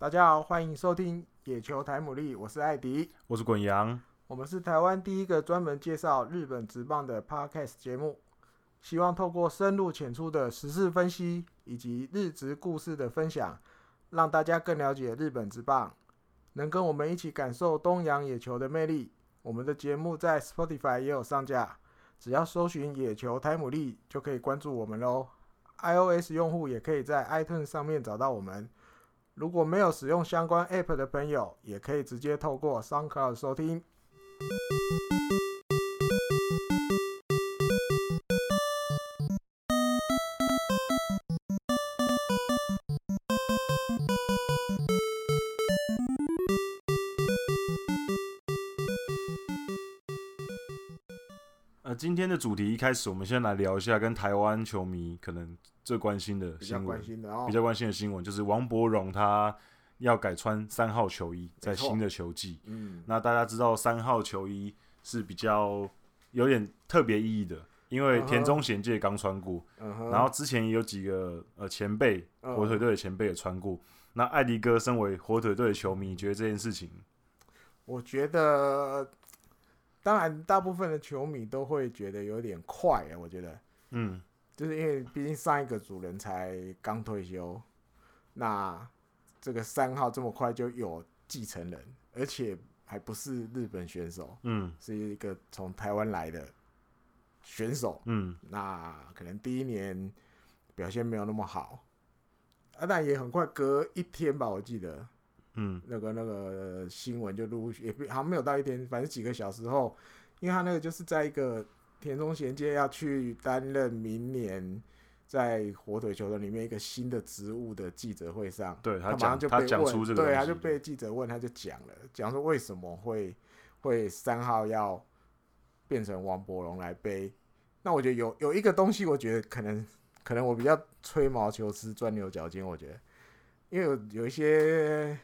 大家好，欢迎收听野球台牡蛎，我是艾迪，我是滚羊，我们是台湾第一个专门介绍日本职棒的 Podcast 节目，希望透过深入浅出的时事分析以及日职故事的分享，让大家更了解日本职棒，能跟我们一起感受东洋野球的魅力。我们的节目在 Spotify 也有上架，只要搜寻野球泰姆利就可以关注我们喽。iOS 用户也可以在 iTunes 上面找到我们。如果没有使用相关 App 的朋友，也可以直接透过 SoundCloud 收听。今天的主题一开始，我们先来聊一下跟台湾球迷可能。最关心的新闻，比较关心的新闻就是王柏荣他要改穿三号球衣，在新的球季。嗯，那大家知道三号球衣是比较有点特别意义的，因为田中贤介刚穿过，然后之前也有几个呃前辈火腿队的前辈也穿过。那艾迪哥身为火腿队的球迷，你觉得这件事情？我觉得，当然大部分的球迷都会觉得有点快啊，我觉得，嗯。就是因为毕竟上一个主人才刚退休，那这个三号这么快就有继承人，而且还不是日本选手，嗯，是一个从台湾来的选手，嗯，那可能第一年表现没有那么好，啊，但也很快隔一天吧，我记得，嗯，那个那个新闻就陆续，也好像没有到一天，反正几个小时后，因为他那个就是在一个。田中贤介要去担任明年在火腿球队里面一个新的职务的记者会上，对他马上就被问，对，他就被记者问，他就讲了，讲说为什么会会三号要变成王柏融来背。那我觉得有有一个东西，我觉得可能可能我比较吹毛求疵、钻牛角尖。我觉得，因为有有一些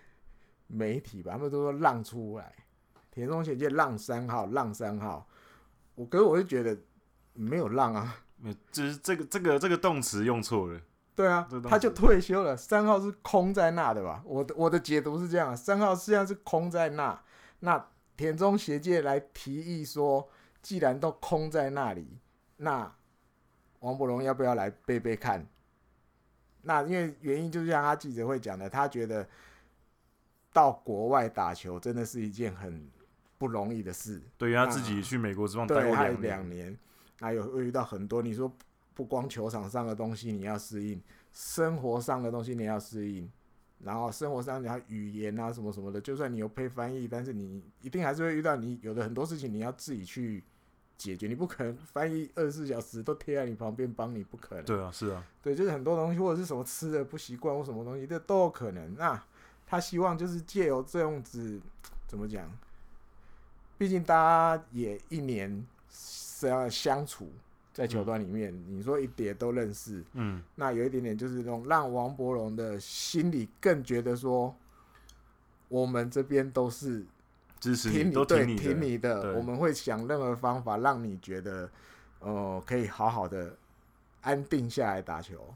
媒体吧，他们都说让出来，田中贤介让三号，让三号。我可是，我就觉得没有让啊，没，就是这个这个这个动词用错了。对啊，他就退休了，三号是空在那的吧？我的我的解读是这样，三号实际上是空在那。那田中贤介来提议说，既然都空在那里，那王柏融要不要来背背看？那因为原因就是像他记者会讲的，他觉得到国外打球真的是一件很。不容易的事，对于他自己去美国之后待过两年，那有会遇到很多。你说不光球场上的东西你要适应，生活上的东西你要适应，然后生活上你要语言啊什么什么的，就算你有配翻译，但是你一定还是会遇到你有的很多事情你要自己去解决，你不可能翻译二十四小时都贴在你旁边帮你，不可能。对啊，是啊，对，就是很多东西或者是什么吃的不习惯或什么东西，这都有可能。那他希望就是借由这样子，怎么讲？毕竟大家也一年这样相处在球队里面，嗯，你说一点都认识，嗯，那有一点点就是那种让王柏荣的心里更觉得说，我们这边都是支持你，都挺你的，挺你的，我们会想任何方法让你觉得，呃，可以好好的安定下来打球。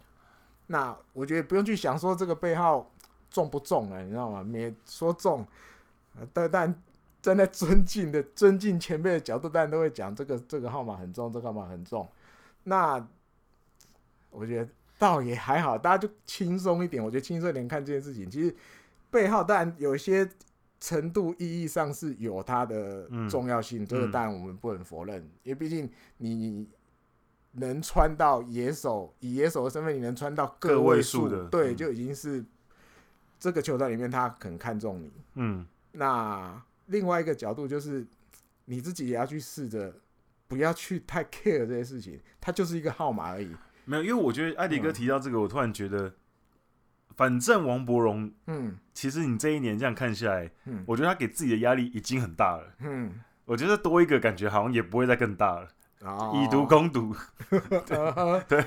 那我觉得不用去想说这个背号重不重了，你知道吗？没说重，但但。站在尊敬的尊敬前辈的角度，当然都会讲这个这个号码很重，这个号码很重。那我觉得倒也还好，大家就轻松一点。我觉得轻松一点看这件事情，其实背号当然有一些程度意义上是有它的重要性，这个当然我们不能否认。因为毕竟你能穿到野手，以野手的身份，你能穿到个位数的，对，就已经是这个球队里面他很看重你。嗯，那。另外一个角度就是，你自己也要去试着，不要去太 care 这些事情，它就是一个号码而已。没有，因为我觉得艾迪哥提到这个，我突然觉得，反正王柏荣，嗯，其实你这一年这样看下来，嗯，我觉得他给自己的压力已经很大了，嗯，我觉得多一个感觉好像也不会再更大了，哦，以毒攻毒，对，对，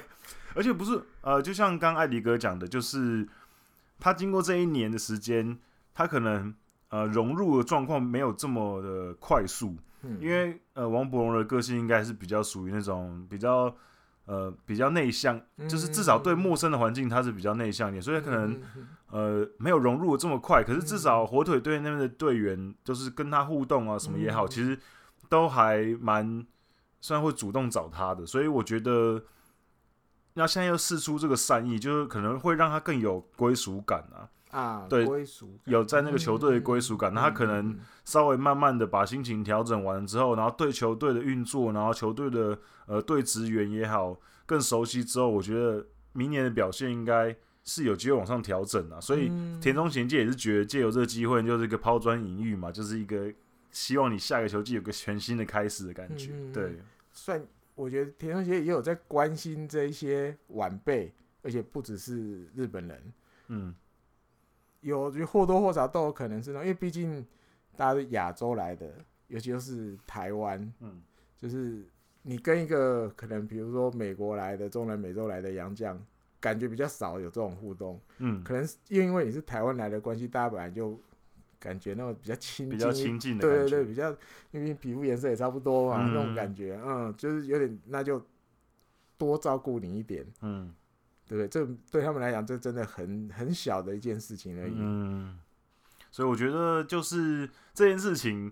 而且不是，呃，就像刚艾迪哥讲的，就是他经过这一年的时间，他可能。呃融入的状况没有这么的快速，嗯、因为呃王柏荣的个性应该是比较属于那种比较呃比较内向，嗯、就是至少对陌生的环境他是比较内向一点，所以可能、嗯、呃没有融入的这么快。可是至少火腿队那边的队员就是跟他互动啊什么也好，嗯、其实都还蛮虽然会主动找他的，所以我觉得。那现在又试出这个善意，就是可能会让他更有归属感啊！啊，对，归属有在那个球队的归属感，嗯、那他可能稍微慢慢的把心情调整完之后，然后对球队的运作，然后球队的呃对职员也好更熟悉之后，我觉得明年的表现应该是有机会往上调整啊。所以田中贤介也是觉得借由这个机会，就是一个抛砖引玉嘛，就是一个希望你下个球季有个全新的开始的感觉，嗯、对，算。我觉得田中杰也有在关心这一些晚辈，而且不只是日本人，嗯，有就或多或少都有可能是那，因为毕竟大家是亚洲来的，尤其是台湾，嗯，就是你跟一个可能比如说美国来的、中南美洲来的洋将，感觉比较少有这种互动，嗯，可能又因为你是台湾来的关系，大家本来就。感觉那种比较亲，比较亲近的，对对对，比较因为皮肤颜色也差不多嘛，嗯、那种感觉，嗯，就是有点，那就多照顾你一点，嗯，对不对？这对他们来讲，这真的很很小的一件事情而已，嗯。所以我觉得就是这件事情，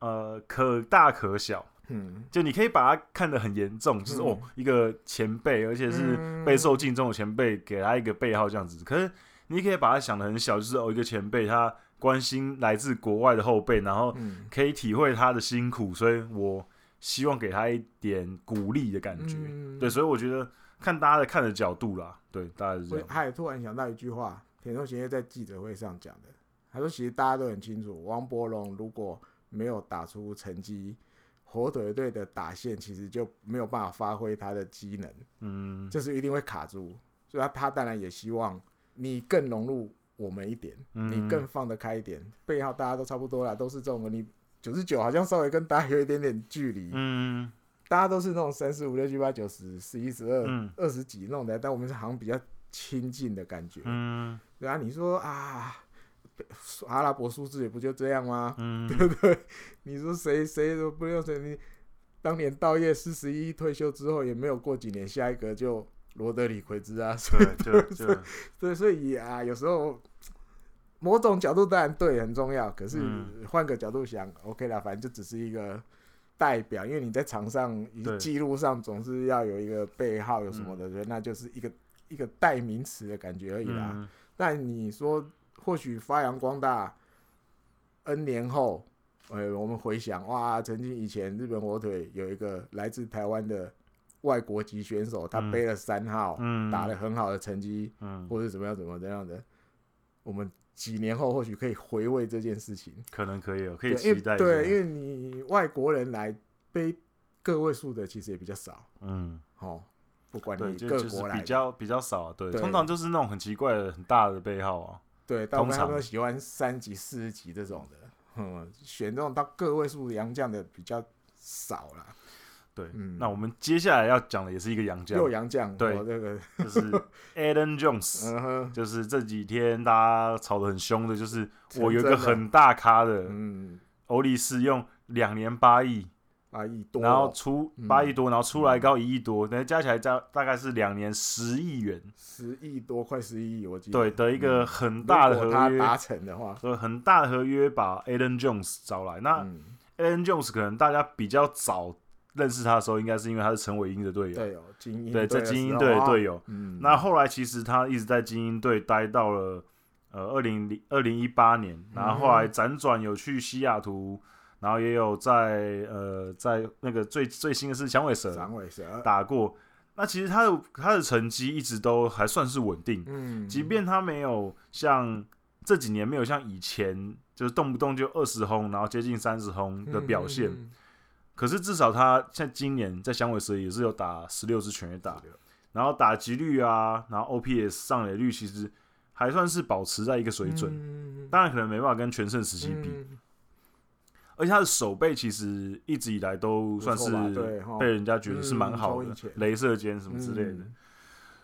呃，可大可小，嗯，就你可以把它看得很严重，就是、嗯、哦，一个前辈，而且是备受敬重的前辈，给他一个背号这样子。可是你可以把它想得很小，就是哦，一个前辈他。关心来自国外的后辈，然后可以体会他的辛苦，所以我希望给他一点鼓励的感觉。嗯、对，所以我觉得看大家的看的角度啦，对，大家是这样。他也突然想到一句话，田中贤介在记者会上讲的，他说：“其实大家都很清楚，王柏融如果没有打出成绩，火腿队的打线其实就没有办法发挥他的机能，嗯，就是一定会卡住。所以他他当然也希望你更融入。”我们一点，你更放得开一点。背、嗯、号大家都差不多啦，都是这种。你九十九好像稍微跟大家有一点点距离。嗯，大家都是那种三四五六七八九十十一十二二十几那种的，但我们是好像比较亲近的感觉。嗯，对啊，你说啊，阿拉伯数字也不就这样吗？嗯，对不对？你说谁谁都不用谁，你当年稻叶四十一退休之后，也没有过几年，下一个就。罗德里奎兹啊，所以对，就 就对，所以啊，有时候某种角度当然对很重要，可是换个角度想、嗯、，OK 啦，反正就只是一个代表，因为你在场上、记录上总是要有一个背号，有什么的，对，那就是一个一个代名词的感觉而已啦。嗯、但你说或许发扬光大，N 年后，呃，我们回想哇，曾经以前日本火腿有一个来自台湾的。外国籍选手，他背了三号，嗯、打了很好的成绩，嗯、或者怎么样怎么怎样的，我们几年后或许可以回味这件事情，可能可以有，可以期待。对，因为你外国人来背个位数的其实也比较少，嗯，好，不管你各国来，比较比较少，对，对。通常就是那种很奇怪的很大的背号啊，对，通常。都喜欢三级、四十级这种的，嗯，选这种到个位数洋将的比较少啦。对，嗯、那我们接下来要讲的也是一个洋将，又洋将，对，这个 就是 Adam Jones，就是这几天大家吵得很凶的，就是我有一个很大咖的，嗯，欧力士用两年八亿，八亿多，然后出八亿多，然后出来高一亿多，等于、嗯、加起来加大概是两年十亿元，十亿多，快十一亿，我记得，对的一个很大的合约，达成的话，对，很大的合约把 Adam Jones 找来，那、嗯、Adam Jones 可能大家比较早。认识他的时候，应该是因为他是陈伟英的队友，队友，精英对，在精英队的队友。嗯，那后来其实他一直在精英队待到了呃二零零二零一八年，然后后来辗转有去西雅图，然后也有在呃在那个最最新的是响尾蛇，响尾蛇。打过。那其实他的他的成绩一直都还算是稳定，嗯，即便他没有像这几年没有像以前就是动不动就二十轰，然后接近三十轰的表现。嗯可是至少他像今年在响尾蛇也是有打十六支全垒打，然后打击率啊，然后 OPS 上垒率其实还算是保持在一个水准，当然可能没办法跟全盛时期比，而且他的手背其实一直以来都算是被人家觉得是蛮好的，镭射肩什么之类的，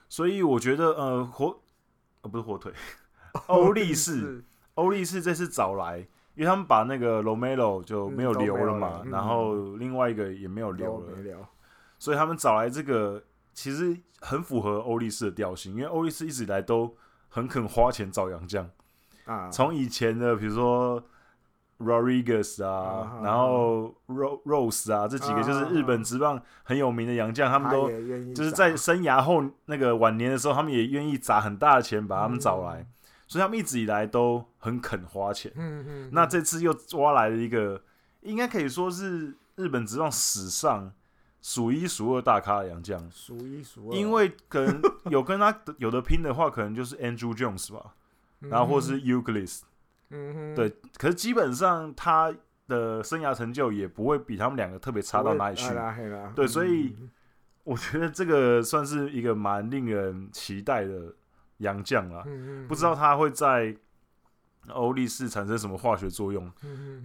所以我觉得呃火呃不是火腿，欧力士欧力士。这次找来。因为他们把那个 Romero 就没有留了嘛，嗯、然后另外一个也没有留了，留所以他们找来这个其实很符合欧力士的调性，因为欧力士一直以来都很肯花钱找洋将啊，从以前的比如说。Rodriguez 啊，uh. 然后 Rose 啊，这几个就是日本职棒很有名的洋将，uh. 他们都就是在生涯后那个晚年的时候，他们也愿意砸很大的钱把他们找来，uh. 所以他们一直以来都很肯花钱。嗯嗯、uh，huh. 那这次又挖来了一个，应该可以说是日本职棒史上数一数二大咖的洋将，数一数二。因为可能 有跟他有的拼的话，可能就是 Andrew Jones 吧，然后或是 Youkilis。嗯哼，对，可是基本上他的生涯成就也不会比他们两个特别差到哪里去。对，所以我觉得这个算是一个蛮令人期待的洋将啦。不知道他会在欧力士产生什么化学作用，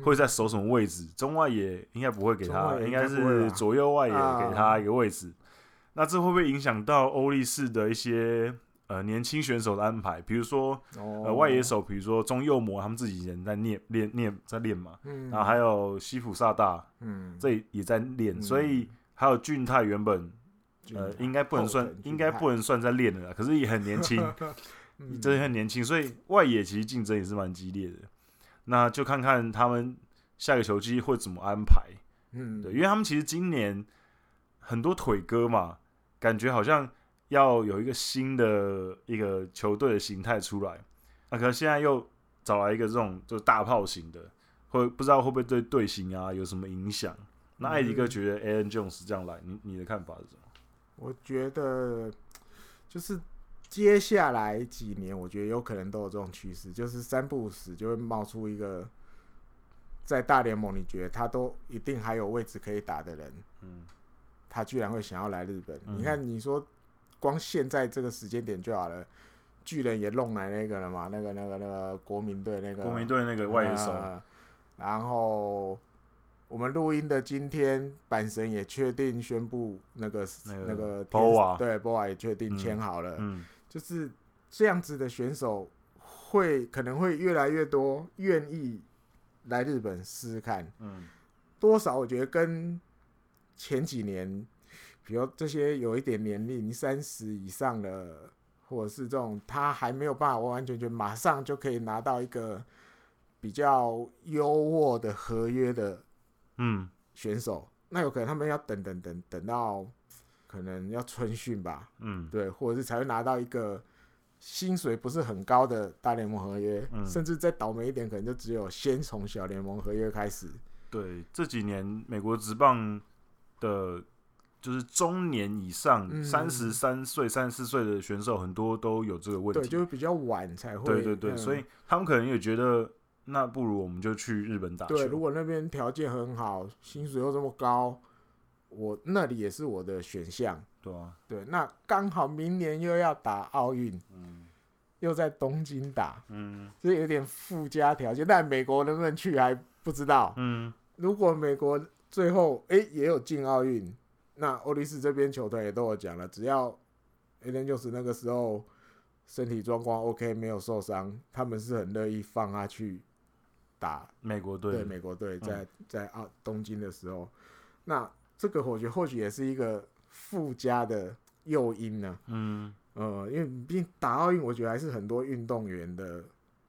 会在守什么位置？中外野应该不会给他，应该是左右外野给他一个位置。那这会不会影响到欧力士的一些？呃，年轻选手的安排，比如说、oh. 呃外野手，比如说中右魔，他们自己人在练练练在练嘛，嗯、然后还有西普萨大，嗯，这也在练，嗯、所以还有俊泰原本泰呃应该不能算，应该不能算在练的啦，可是也很年轻，嗯、真的很年轻，所以外野其实竞争也是蛮激烈的，那就看看他们下个球季会怎么安排，嗯，对，因为他们其实今年很多腿哥嘛，感觉好像。要有一个新的一个球队的形态出来，那可能现在又找来一个这种就是大炮型的，会不知道会不会对队形啊有什么影响？那艾迪哥觉得 Aaron Jones 这样来，你你的看法是什么？我觉得就是接下来几年，我觉得有可能都有这种趋势，就是三不五时就会冒出一个在大联盟，你觉得他都一定还有位置可以打的人，嗯，他居然会想要来日本。嗯、你看，你说。光现在这个时间点就好了，巨人也弄来那个了嘛？那个、那个、那个国民队那个国民队那个外野手、呃，然后我们录音的今天，阪神也确定宣布那个那个波瓦对波瓦也确定签好了，嗯嗯、就是这样子的选手会可能会越来越多，愿意来日本试试看，嗯，多少我觉得跟前几年。比如这些有一点年龄三十以上的，或者是这种他还没有办法完完全全马上就可以拿到一个比较优渥的合约的，嗯，选手，嗯、那有可能他们要等等等等到可能要春训吧，嗯，对，或者是才会拿到一个薪水不是很高的大联盟合约，嗯、甚至再倒霉一点，可能就只有先从小联盟合约开始。对，这几年美国职棒的。就是中年以上，三十三岁、三十四岁的选手很多都有这个问题，对，就是比较晚才会。对对对，嗯、所以他们可能也觉得，那不如我们就去日本打球。对，如果那边条件很好，薪水又这么高，我那里也是我的选项。对啊，对，那刚好明年又要打奥运，嗯，又在东京打，嗯，这有点附加条件。但美国能不能去还不知道，嗯，如果美国最后哎、欸、也有进奥运。那欧力士这边球队也都有讲了，只要 Aaron Judge 那个时候身体状况 OK，没有受伤，他们是很乐意放他去打美国队。对美国队在在奥东京的时候，嗯、那这个我觉得或许也是一个附加的诱因呢。嗯呃，因为毕竟打奥运，我觉得还是很多运动员的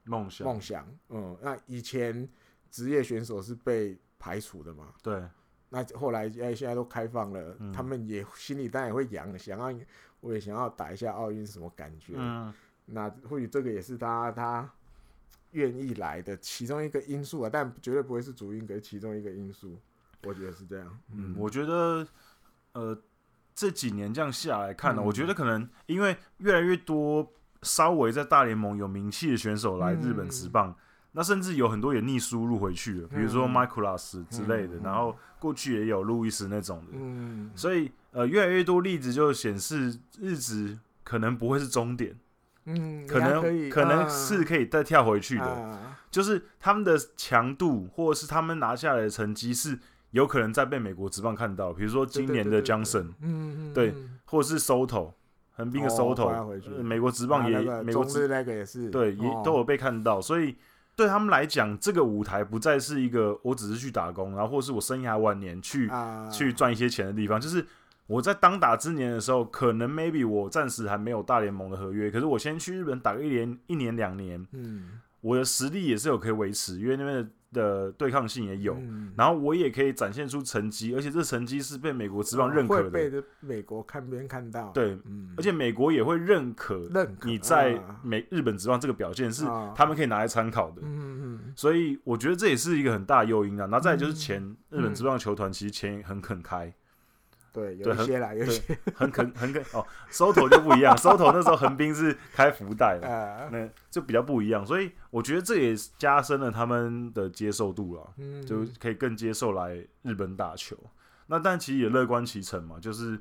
梦想梦想。嗯，那以前职业选手是被排除的嘛？对。那后来哎，现在都开放了，嗯、他们也心里当然也会痒，想要我也想要打一下奥运什么感觉？嗯、那或许这个也是他他愿意来的其中一个因素啊，但绝对不会是主因，可是其中一个因素，我觉得是这样。嗯，我觉得呃这几年这样下来看呢，嗯、我觉得可能因为越来越多稍微在大联盟有名气的选手来日本职棒。嗯。那甚至有很多也逆输入回去了，比如说 Mikolas 之类的，嗯、然后过去也有路易斯那种的，嗯、所以呃越来越多例子就显示日子可能不会是终点，嗯，可能可，可能是可以再跳回去的，啊、就是他们的强度或者是他们拿下来的成绩是有可能再被美国职棒看到，比如说今年的 Johnson，嗯对，或者是 Soto。横滨的 Soto，、哦、美国职棒也，美国职那个也是，对，也都有被看到，哦、所以对他们来讲，这个舞台不再是一个我只是去打工，然后或是我生涯晚年去、uh, 去赚一些钱的地方。就是我在当打之年的时候，可能 maybe 我暂时还没有大联盟的合约，可是我先去日本打个一年一年两年，嗯，我的实力也是有可以维持，因为那边的。的对抗性也有，嗯、然后我也可以展现出成绩，而且这成绩是被美国职棒认可的，会被美国看边看到。对，嗯、而且美国也会认可，你在美日本职棒这个表现是他们可以拿来参考的。嗯嗯，所以我觉得这也是一个很大的诱因啊。然后再就是钱，嗯、日本职棒球团其实钱很肯开。对，有一些啦，有一些很肯很肯哦。Soto 就不一样，Soto 那时候横滨是开福袋的，呃、那就比较不一样。所以我觉得这也加深了他们的接受度了，嗯、就可以更接受来日本打球。那但其实也乐观其成嘛，就是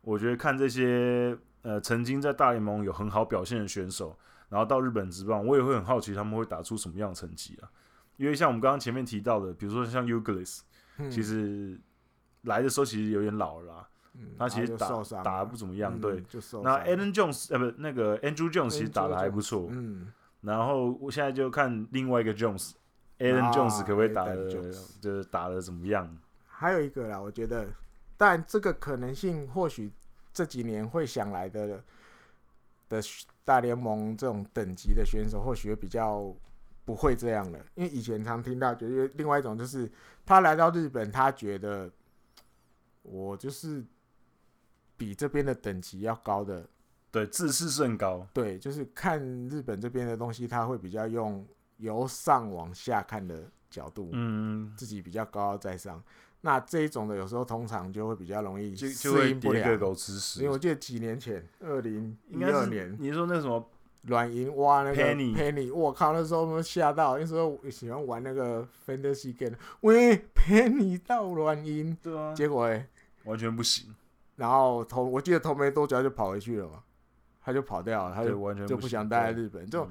我觉得看这些呃曾经在大联盟有很好表现的选手，然后到日本职棒，我也会很好奇他们会打出什么样的成绩啊。因为像我们刚刚前面提到的，比如说像 Ugelis，其实。来的时候其实有点老了啦，嗯、他其实打打得不怎么样，嗯、对。那 Alan Jones 呃不，那个 Andrew Jones 其实打的还不错，嗯。然后我现在就看另外一个 Jones，Alan、啊、Jones 可不可以打的，就是打的怎么样？还有一个啦，我觉得，但这个可能性或许这几年会想来的的大联盟这种等级的选手，或许会比较不会这样了，因为以前常听到，觉得另外一种就是他来到日本，他觉得。我就是比这边的等级要高的，对，自视甚高。对，就是看日本这边的东西，他会比较用由上往下看的角度，嗯，自己比较高高在上。那这一种的，有时候通常就会比较容易适应不了。因为我记得几年前，二零一二年，你说那什么？软银挖那个 Penny，我靠，那时候我们吓到，那时候喜欢玩那个 Fantasy Game，喂，Penny 到软银，对啊，结果哎，完全不行。然后投，我记得投没多久就跑回去了嘛，他就跑掉了，他就完全就不想待在日本。这种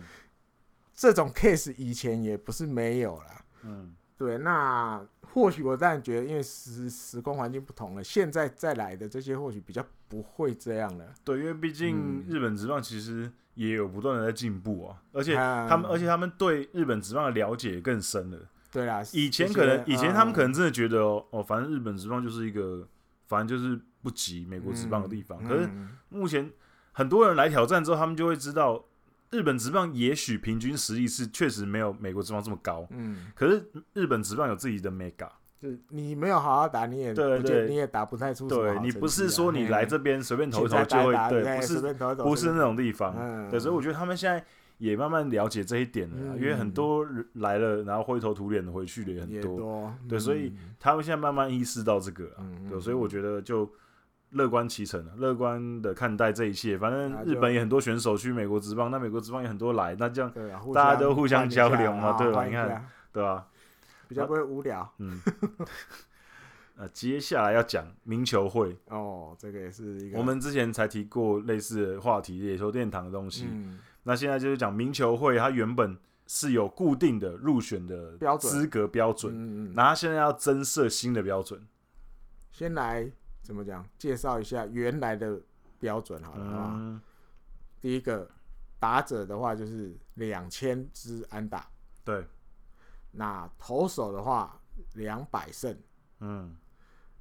这种 case 以前也不是没有啦，嗯，对，那或许我当然觉得，因为时时空环境不同了，现在再来的这些或许比较不会这样了。对，因为毕竟日本职棒其实。也有不断的在进步啊，而且他们，而且他们对日本职棒的了解更深了。对啊，以前可能，以前他们可能真的觉得哦，哦，反正日本职棒就是一个，反正就是不及美国职棒的地方。可是目前很多人来挑战之后，他们就会知道，日本职棒也许平均实力是确实没有美国职棒这么高。嗯，可是日本职棒有自己的 mega。你没有好好打，你也对对，你也打不太出。对，你不是说你来这边随便投一投就会对，不是不是那种地方。对，所以我觉得他们现在也慢慢了解这一点了，因为很多人来了，然后灰头土脸的回去的也很多。对，所以他们现在慢慢意识到这个。对，所以我觉得就乐观其成，乐观的看待这一切。反正日本也很多选手去美国职棒，那美国职棒也很多来，那这样大家都互相交流嘛，对吧？你看，对吧？比较不会无聊。啊、嗯，呃，接下来要讲名球会哦，这个也是一个我们之前才提过类似的话题，野球殿堂的东西。嗯、那现在就是讲名球会，它原本是有固定的入选的标准资格标准，嗯嗯，那它现在要增设新的标准。先来怎么讲？介绍一下原来的标准好了啊。嗯、第一个打者的话就是两千支安打，对。那投手的话，两百胜，嗯，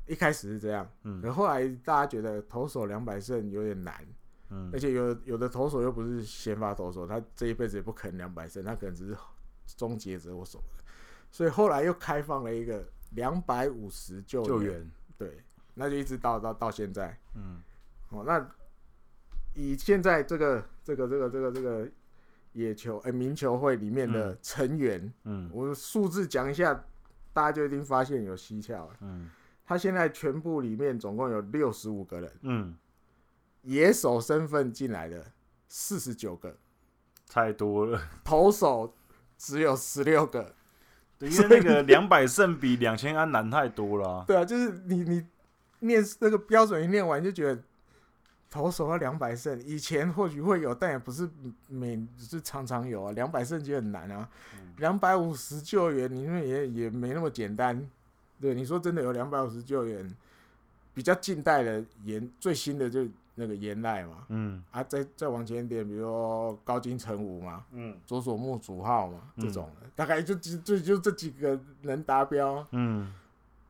一开始是这样，嗯，可后来大家觉得投手两百胜有点难，嗯，而且有有的投手又不是先发投手，他这一辈子也不可能两百胜，他可能只是终结者或什么的，所以后来又开放了一个两百五十救救援，对，那就一直到到到现在，嗯，哦，那以现在这个这个这个这个这个。野球哎，民球会里面的成员，嗯，嗯。我数字讲一下，大家就一定发现有蹊跷了。嗯，他现在全部里面总共有六十五个人，嗯，野手身份进来的四十九个，太多了。投手只有十六个，对，因为那个两百胜比两千安难太多了，啊。对啊，就是你你念那个标准一念完就觉得。投手要两百胜，以前或许会有，但也不是每是常常有啊。两百胜就很难啊，两百五十救援，你们也也没那么简单。对，你说真的有两百五十救援，比较近代的，也最新的就那个烟濑嘛，嗯，啊，再再往前一点，比如说高金城武嘛，嗯，佐佐木主浩嘛，这种的，大概就就就就这几个能达标，嗯，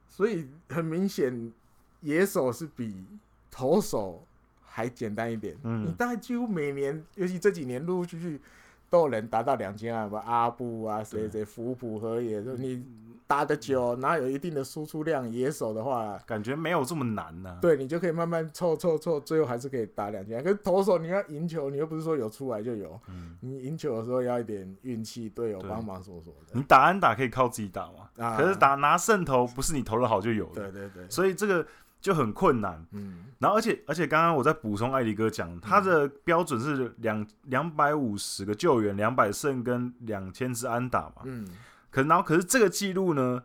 所以很明显，野手是比投手还简单一点，嗯，你大概几乎每年，尤其这几年陆陆续续都能达到两千万吧，阿布啊，谁谁福普和也，就你。打得久，然后有一定的输出量，野手的话，感觉没有这么难呢、啊。对，你就可以慢慢凑凑凑，最后还是可以打两千。可是投手你要赢球，你又不是说有出来就有。嗯、你赢球的时候要一点运气，队友帮忙说说的。你打安打可以靠自己打嘛？啊、可是打拿胜投不是你投的好就有的。对对对。所以这个就很困难。嗯。然后而且而且刚刚我在补充艾迪哥讲，他的标准是两两百五十个救援，两百胜跟两千支安打嘛。嗯。可然后可是这个记录呢？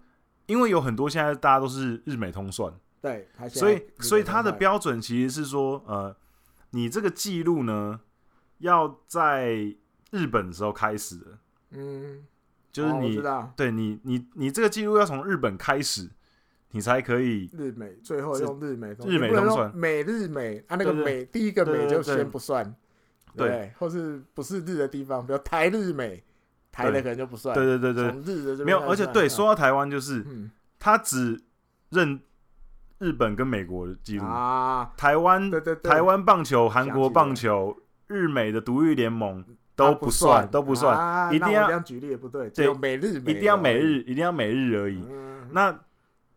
因为有很多现在大家都是日美通算，对，所以所以他的标准其实是说，呃，你这个记录呢，要在日本的时候开始的，嗯，就是你，哦、对你你你这个记录要从日本开始，你才可以日美最后用日美日美通算，美日美啊，那个美第一个美就先不算，对，或是不是日的地方，比如台日美。台的可能就不算，对对对对，没有，而且对，说到台湾就是，他只认日本跟美国的记录啊，台湾台湾棒球、韩国棒球、日美的独立联盟都不算，都不算，一定要这样举例也不对，对，美日一定要美日，一定要美日而已。那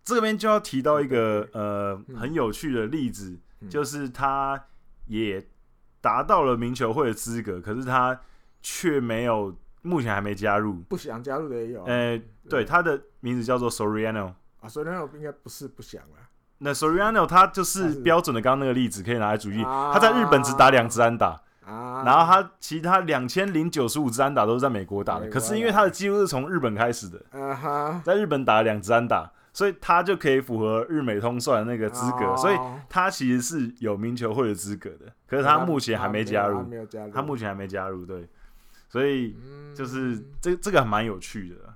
这边就要提到一个呃很有趣的例子，就是他也达到了名球会的资格，可是他却没有。目前还没加入，不想加入的也有。呃，对，他的名字叫做 Soriano 啊，Soriano 应该不是不想了。那 Soriano 他就是标准的刚刚那个例子，可以拿来举例。他在日本只打两支安打，然后他其他两千零九十五支安打都是在美国打的。可是因为他的记录是从日本开始的，在日本打了两支安打，所以他就可以符合日美通算的那个资格，所以他其实是有名球会的资格的。可是他目前还没加入，他目前还没加入，对。所以就是这、嗯、这个还蛮有趣的。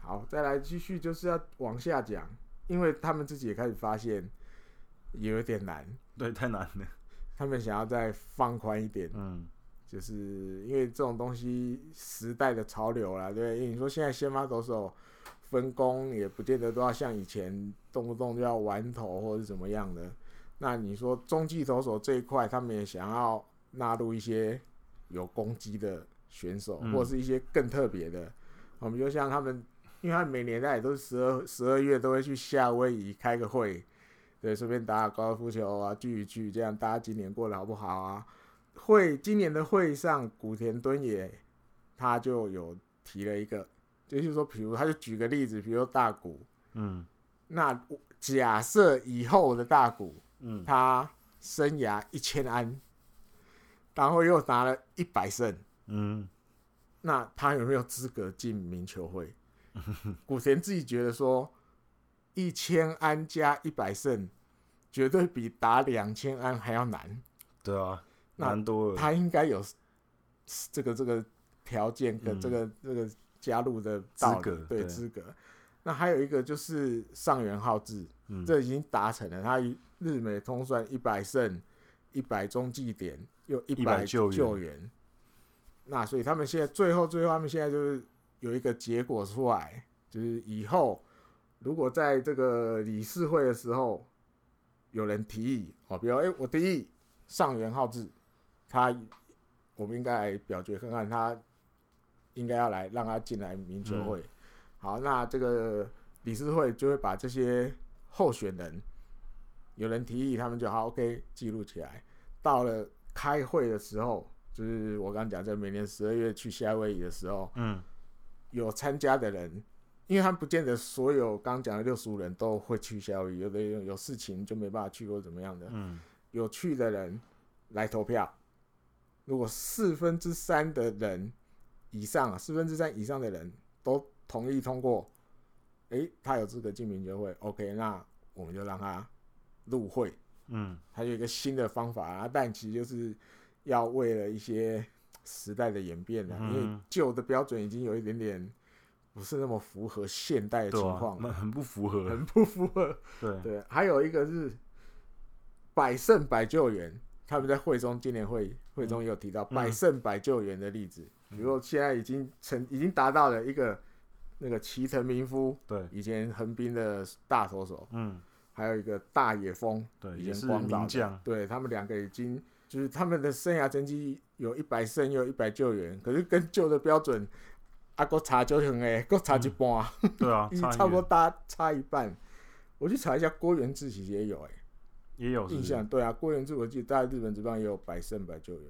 好，再来继续就是要往下讲，因为他们自己也开始发现有点难，对，太难了。他们想要再放宽一点，嗯，就是因为这种东西时代的潮流啦，对，因为你说现在先发投手分工也不见得都要像以前动不动就要玩投或者怎么样的。那你说中继投手这一块，他们也想要纳入一些有攻击的。选手或是一些更特别的，我们就像他们，因为他们每年他也都是十二十二月都会去夏威夷开个会，对，顺便打打高尔夫球啊，聚一聚，这样大家今年过得好不好啊？会今年的会上，古田敦也他就有提了一个，就是说，比如他就举个例子，比如说大谷，嗯，那假设以后的大谷，嗯，他生涯一千安，然后又拿了一百胜。嗯，那他有没有资格进名球会？古田自己觉得说，一千安加一百胜，绝对比打两千安还要难。对啊，难多了。他应该有这个这个条件跟这个这个加入的资格，对资格。那还有一个就是上元浩志，这已经达成了。他日美通算一百胜，一百中继点，又一百救援。那所以他们现在最后最后他们现在就是有一个结果出来，就是以后如果在这个理事会的时候有人提议，哦，比如哎、欸、我提议上元浩志，他我们应该来表决看看他应该要来让他进来民球会。好，那这个理事会就会把这些候选人有人提议，他们就好 OK 记录起来，到了开会的时候。就是我刚刚讲，在每年十二月去夏威夷的时候，嗯，有参加的人，因为他不见得所有刚刚讲的六十五人都会去夏威夷，有的有有事情就没办法去或怎么样的，嗯，有去的人来投票，如果四分之三的人以上啊，四分之三以上的人都同意通过，诶，他有资格进名球会，OK，那我们就让他入会，嗯，还有一个新的方法啊，但其实就是。要为了一些时代的演变了，因为旧的标准已经有一点点不是那么符合现代的情况，那很不符合，很不符合。对对，还有一个是百胜百救援，他们在会中今年会会中有提到百胜百救援的例子，嗯、比如说现在已经成已经达到了一个那个齐藤明夫，对，以前横滨的大投手，嗯，还有一个大野丰，对，以前光岛将，对他们两个已经就是他们的生涯成绩有一百胜又一百救援，可是跟旧的标准啊，够差就很哎，够差一半，嗯、对啊，差 不多大差一半。我去查一下，郭元治其实也有哎、欸。也有印象，对啊，郭元治我记得在日本这边也有百胜百救援，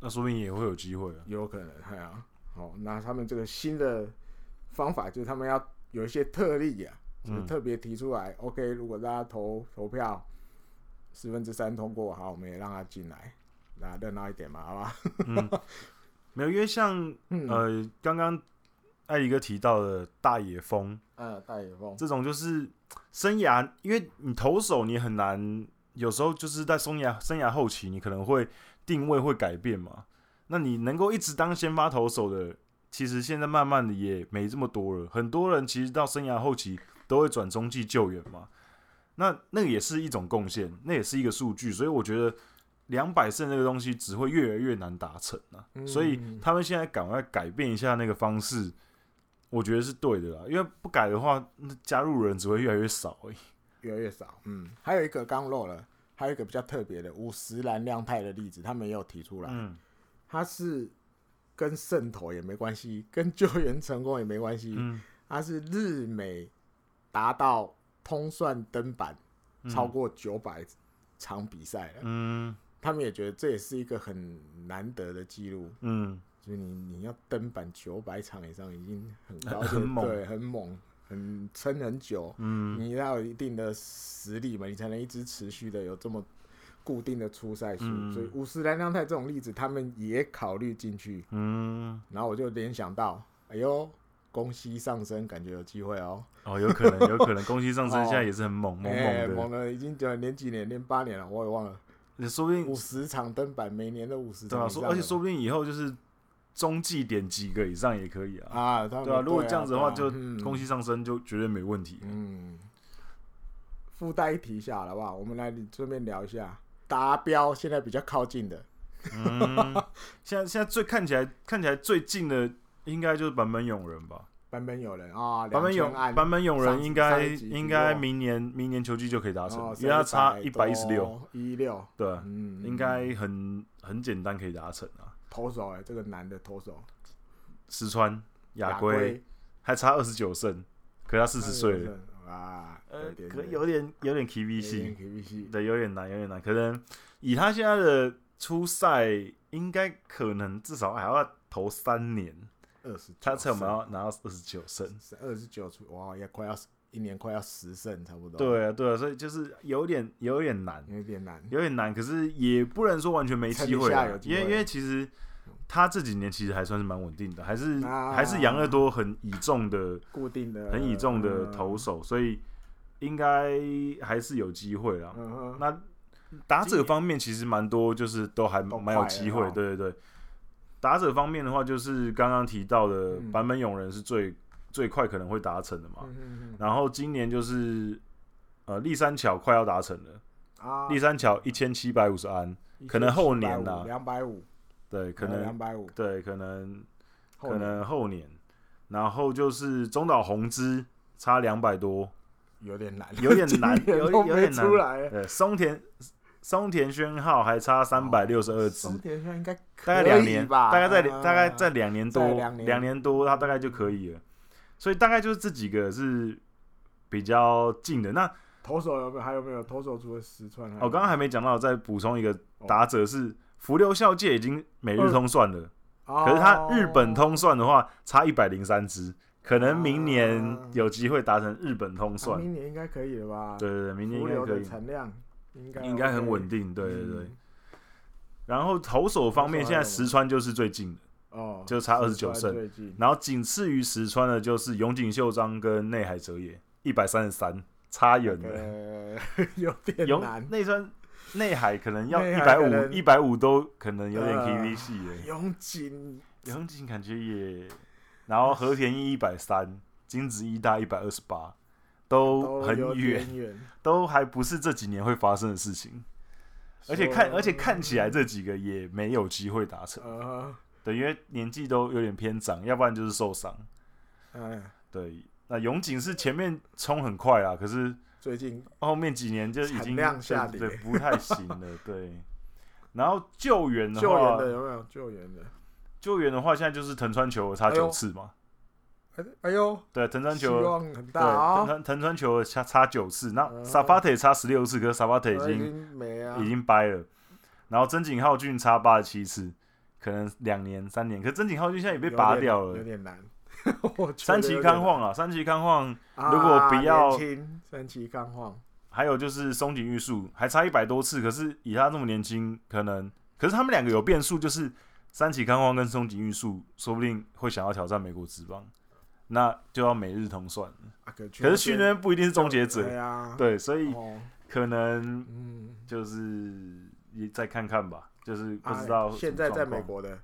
那说不定也会有机会啊，有可能，对啊，好，那他们这个新的方法就是他们要有一些特例呀、啊，就是特别提出来、嗯、，OK，如果大家投投票四分之三通过，好，我们也让他进来，那热闹一点嘛，好吧？嗯，没有，因为像、嗯、呃刚刚艾迪哥提到的大野蜂，嗯，大野蜂这种就是。生涯，因为你投手你很难，有时候就是在生涯生涯后期，你可能会定位会改变嘛。那你能够一直当先发投手的，其实现在慢慢的也没这么多了。很多人其实到生涯后期都会转中继救援嘛。那那个也是一种贡献，那也是一个数据。所以我觉得两百胜这个东西只会越来越难达成啊。所以他们现在赶快改变一下那个方式。我觉得是对的啦，因为不改的话，加入人只会越来越少而已，越来越少。嗯，还有一个刚漏了，还有一个比较特别的五十岚亮太的例子，他没有提出来。嗯，他是跟胜投也没关系，跟救援成功也没关系。嗯，他是日美达到通算登板超过九百场比赛了。嗯，他们也觉得这也是一个很难得的记录。嗯。所以你你要登板九百场以上已经很高，很猛，对，很猛，很撑很久。嗯，你要有一定的实力嘛，你才能一直持续的有这么固定的出赛数。嗯、所以五十岚亮太这种例子，他们也考虑进去。嗯，然后我就联想到，哎呦，宫西上升感觉有机会哦。哦，有可能，有可能，宫西上升现在也是很猛，猛猛的，欸、猛了，已经连几年，连八年了，我也忘了。说不定五十场登板，每年都五十场。对啊，说而且说不定以后就是。中继点几个以上也可以啊，啊，对啊，如果这样子的话，就空气上升就绝对没问题。嗯，附带一提一下好不好？我们来顺便聊一下达标，现在比较靠近的。嗯，现在现在最看起来看起来最近的，应该就是坂本勇人吧？版本勇人啊，版本勇版本勇人应该应该明年明年球季就可以达成，因为他差一百一十六一六，对，嗯，应该很很简单可以达成啊。投手哎、欸，这个男的投手，石川雅规还差二十九胜，可是他四十岁。了啊，呃，可有点有点 K V C，有对，有点难，有点难。可能以他现在的初赛，应该可能至少还要投三年，二十，他才有没有拿到二十九胜，二十九出哇，也快要一年快要十胜差不多。对啊，对啊，所以就是有点有点难，有点难，有点难。可是也不能说完全没机会，因为因为其实。他这几年其实还算是蛮稳定的，还是、啊、还是养乐多很倚重的固定的很倚重的投手，嗯、所以应该还是有机会啦。嗯、那打者方面其实蛮多，就是都还蛮有机会。对对对，打者方面的话，就是刚刚提到的版本勇人是最、嗯、最快可能会达成的嘛。然后今年就是呃立三桥快要达成了，啊、立三桥一千七百五十安，可能后年呢两百五。对，可能两百五。对，可能可能后年，然后就是中岛宏之差两百多，有点难，有点难，有有点难。出来。对，松田松田宣浩还差三百六十二支，松田宣应该大概两年吧，大概在大概在两年多，两年多他大概就可以了。所以大概就是这几个是比较近的。那投手有没有？还有没有投手除了石川？我刚刚还没讲到，再补充一个打者是。福留孝介已经每日通算了，嗯、可是他日本通算的话差一百零三支，可能明年有机会达成日本通算。啊、明年应该可以了吧？对对对，明年应该可以。产量应该应该很稳定，对对对。嗯、然后投手方面，现在石川就是最近的哦，就差二十九胜。然后仅次于石川的就是永井秀章跟内海哲也一百三十三，差远了，呃、有点 难。内川。内海可能要一百五，一百五都可能有点 KVC 耶。永井，永井感觉也，然后和田一一百三，金子一大一百二十八，都很远，都还不是这几年会发生的事情。而且看而且看起来这几个也没有机会达成，呃、对，因为年纪都有点偏长，要不然就是受伤。哎，对，那永井是前面冲很快啊，可是最近后面几年就已经量下跌，对，不太行了。对，然后救援的话，救援的有没有救援的？救援的话，现在就是藤川球差九次嘛。哎呦，对，藤川球希望很大啊。藤川藤川球差差九次，那萨巴特差十六次，可是萨巴特已经没啊，已经掰了。然后真井浩俊差八十七次，可能两年三年，可是真井浩俊现在也被拔掉了，有点难。三崎康晃啊，三崎康晃，如果不要三崎康晃，还有就是松井玉树还差一百多次，可是以他这么年轻，可能，可是他们两个有变数，就是三崎康晃跟松井玉树，说不定会想要挑战美国职棒。那就要每日同算。了，啊、可是去那边不一定是终结者，对，啊、对，所以可能就是你再看看吧，就是不知道、啊。现在在美国的，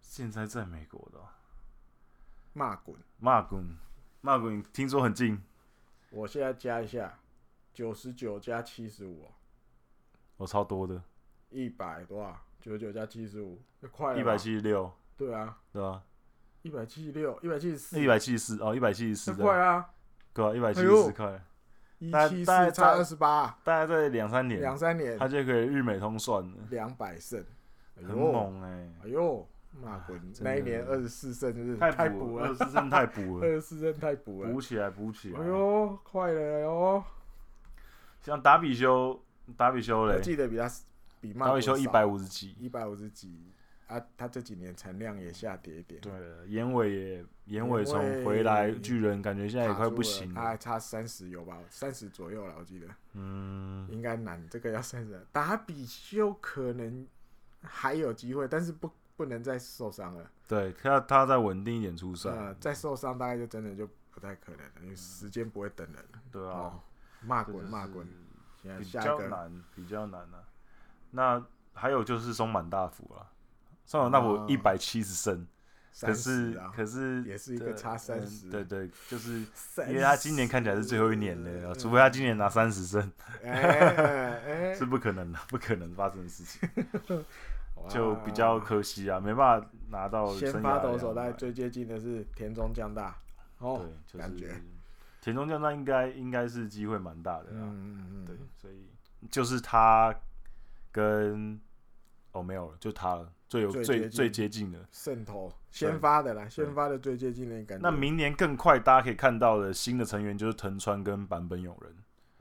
现在在美国的，骂滚，骂滚，骂滚，听说很近。我现在加一下，九十九加七十五，我超多的，一百多啊，九十九加七十五，快一百七十六，对啊，对啊。一百七十六，一百七十四，一百七十四哦，一百七十四，快啊，对啊，一百七十四块，一七四差二十八，大概在两三年，两三年，他就可以日美通算了，两百胜，很猛哎，哎呦，那滚，那一年二十四胜就是太补了，二十四胜太补了，二十四胜太补了，补起来补起来，哎呦，快了哟，像达比修，达比修嘞，我记得比他比达比修一百五十几，一百五十几。他他这几年产量也下跌一点，对，眼尾也眼尾从回来巨人，感觉现在也快不行了，他还差三十有吧，三十左右了，我记得，嗯，应该难，这个要三十，打比修可能还有机会，但是不不能再受伤了，对，他他再稳定一点出赛，呃，再受伤大概就真的就不太可能了，因为时间不会等人，对啊，骂滚骂滚，比较难，比较难啊，那还有就是松满大辅了。松坂大我一百七十胜，可是可是也是一个差三十，对对，就是因为他今年看起来是最后一年了，除非他今年拿三十胜，是不可能的，不可能发生的事情，就比较可惜啊，没办法拿到。先发投手，但最接近的是田中将大，哦，感觉。田中将大应该应该是机会蛮大的，嗯嗯嗯，对，所以就是他跟哦没有了，就他了。最有最最接近的渗透先发的啦，先发的最接近的感觉。那明年更快，大家可以看到的新的成员就是藤川跟坂本勇人。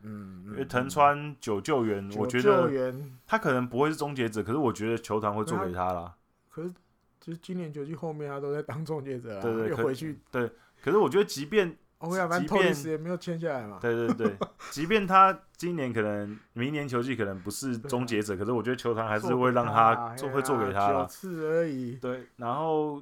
嗯，因为藤川九救援，我觉得他可能不会是终结者，可是我觉得球团会做给他啦。可是，就是今年九季后面他都在当终结者，对对，又回去对。可是我觉得，即便欧亚凡托里斯也没有签下来嘛。对对对，即便他今年可能明年球季可能不是终结者，可是我觉得球团还是会让他做，会做给他了。九次而已。对，然后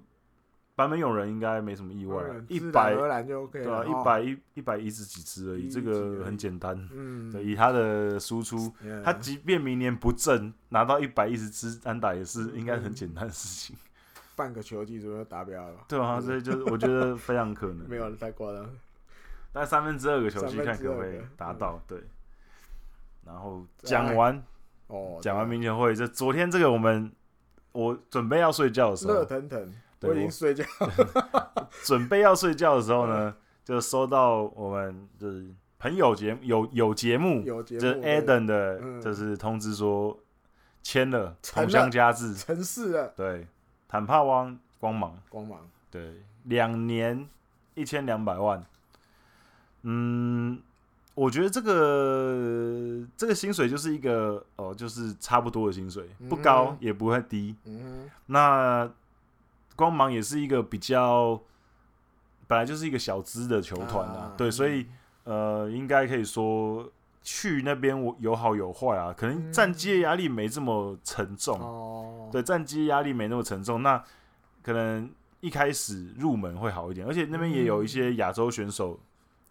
版本勇人应该没什么意外，一百对啊，一百一一百一十几次而已，这个很简单。嗯，对，以他的输出，他即便明年不正拿到一百一十支安打也是应该很简单的事情。半个球季左右达标了。对啊，所以就是我觉得非常可能。没有太夸张。大概三分之二个球去，看可不可以达到。对，然后讲完哦，讲完名球会，这昨天这个我们我准备要睡觉的时候，热腾腾，我已经睡觉。准备要睡觉的时候呢，就收到我们就是朋友节有有节目，有节目就是 Adam 的，就是通知说签了同乡家志，成事了。对，坦帕湾光芒，光芒，对，两年一千两百万。嗯，我觉得这个这个薪水就是一个哦，就是差不多的薪水，不高也不会低。嗯，那光芒也是一个比较，本来就是一个小资的球团啊，对，所以呃，应该可以说去那边我有好有坏啊，可能战绩的压力没这么沉重。对，战绩压力没那么沉重，那可能一开始入门会好一点，而且那边也有一些亚洲选手。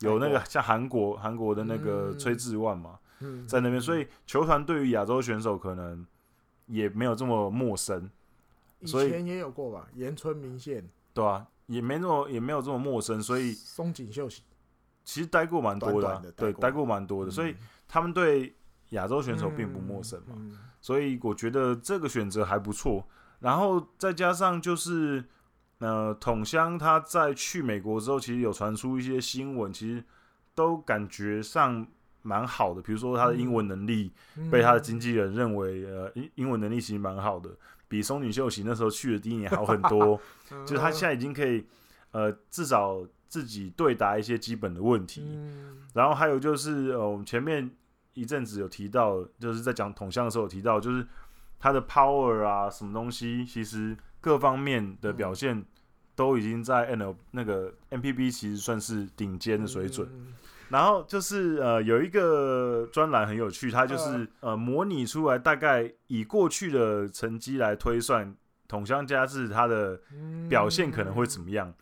有那个像韩国韩国的那个崔智万嘛，在那边，所以球团对于亚洲选手可能也没有这么陌生。以以前也有过吧，岩村明宪，对啊，也没那么也没有这么陌生。所以松井秀喜其实待过蛮多的，对，待过蛮多的。所以他们对亚洲选手并不陌生嘛，所以我觉得这个选择还不错。然后再加上就是，呃，统香他在去美国之后，其实有传出一些新闻，其实都感觉上蛮好的。比如说他的英文能力，被他的经纪人认为，呃，英英文能力其实蛮好的，比松井秀喜那时候去的第一年好很多。就是他现在已经可以，呃，至少自己对答一些基本的问题。然后还有就是，呃，我们前面一阵子有提到，就是在讲统香的时候有提到，就是。他的 power 啊，什么东西，其实各方面的表现都已经在 N L 那个 M P B 其实算是顶尖的水准。然后就是呃，有一个专栏很有趣，它就是呃。模拟出来大概以过去的成绩来推算统香嘉智他的表现可能会怎么样。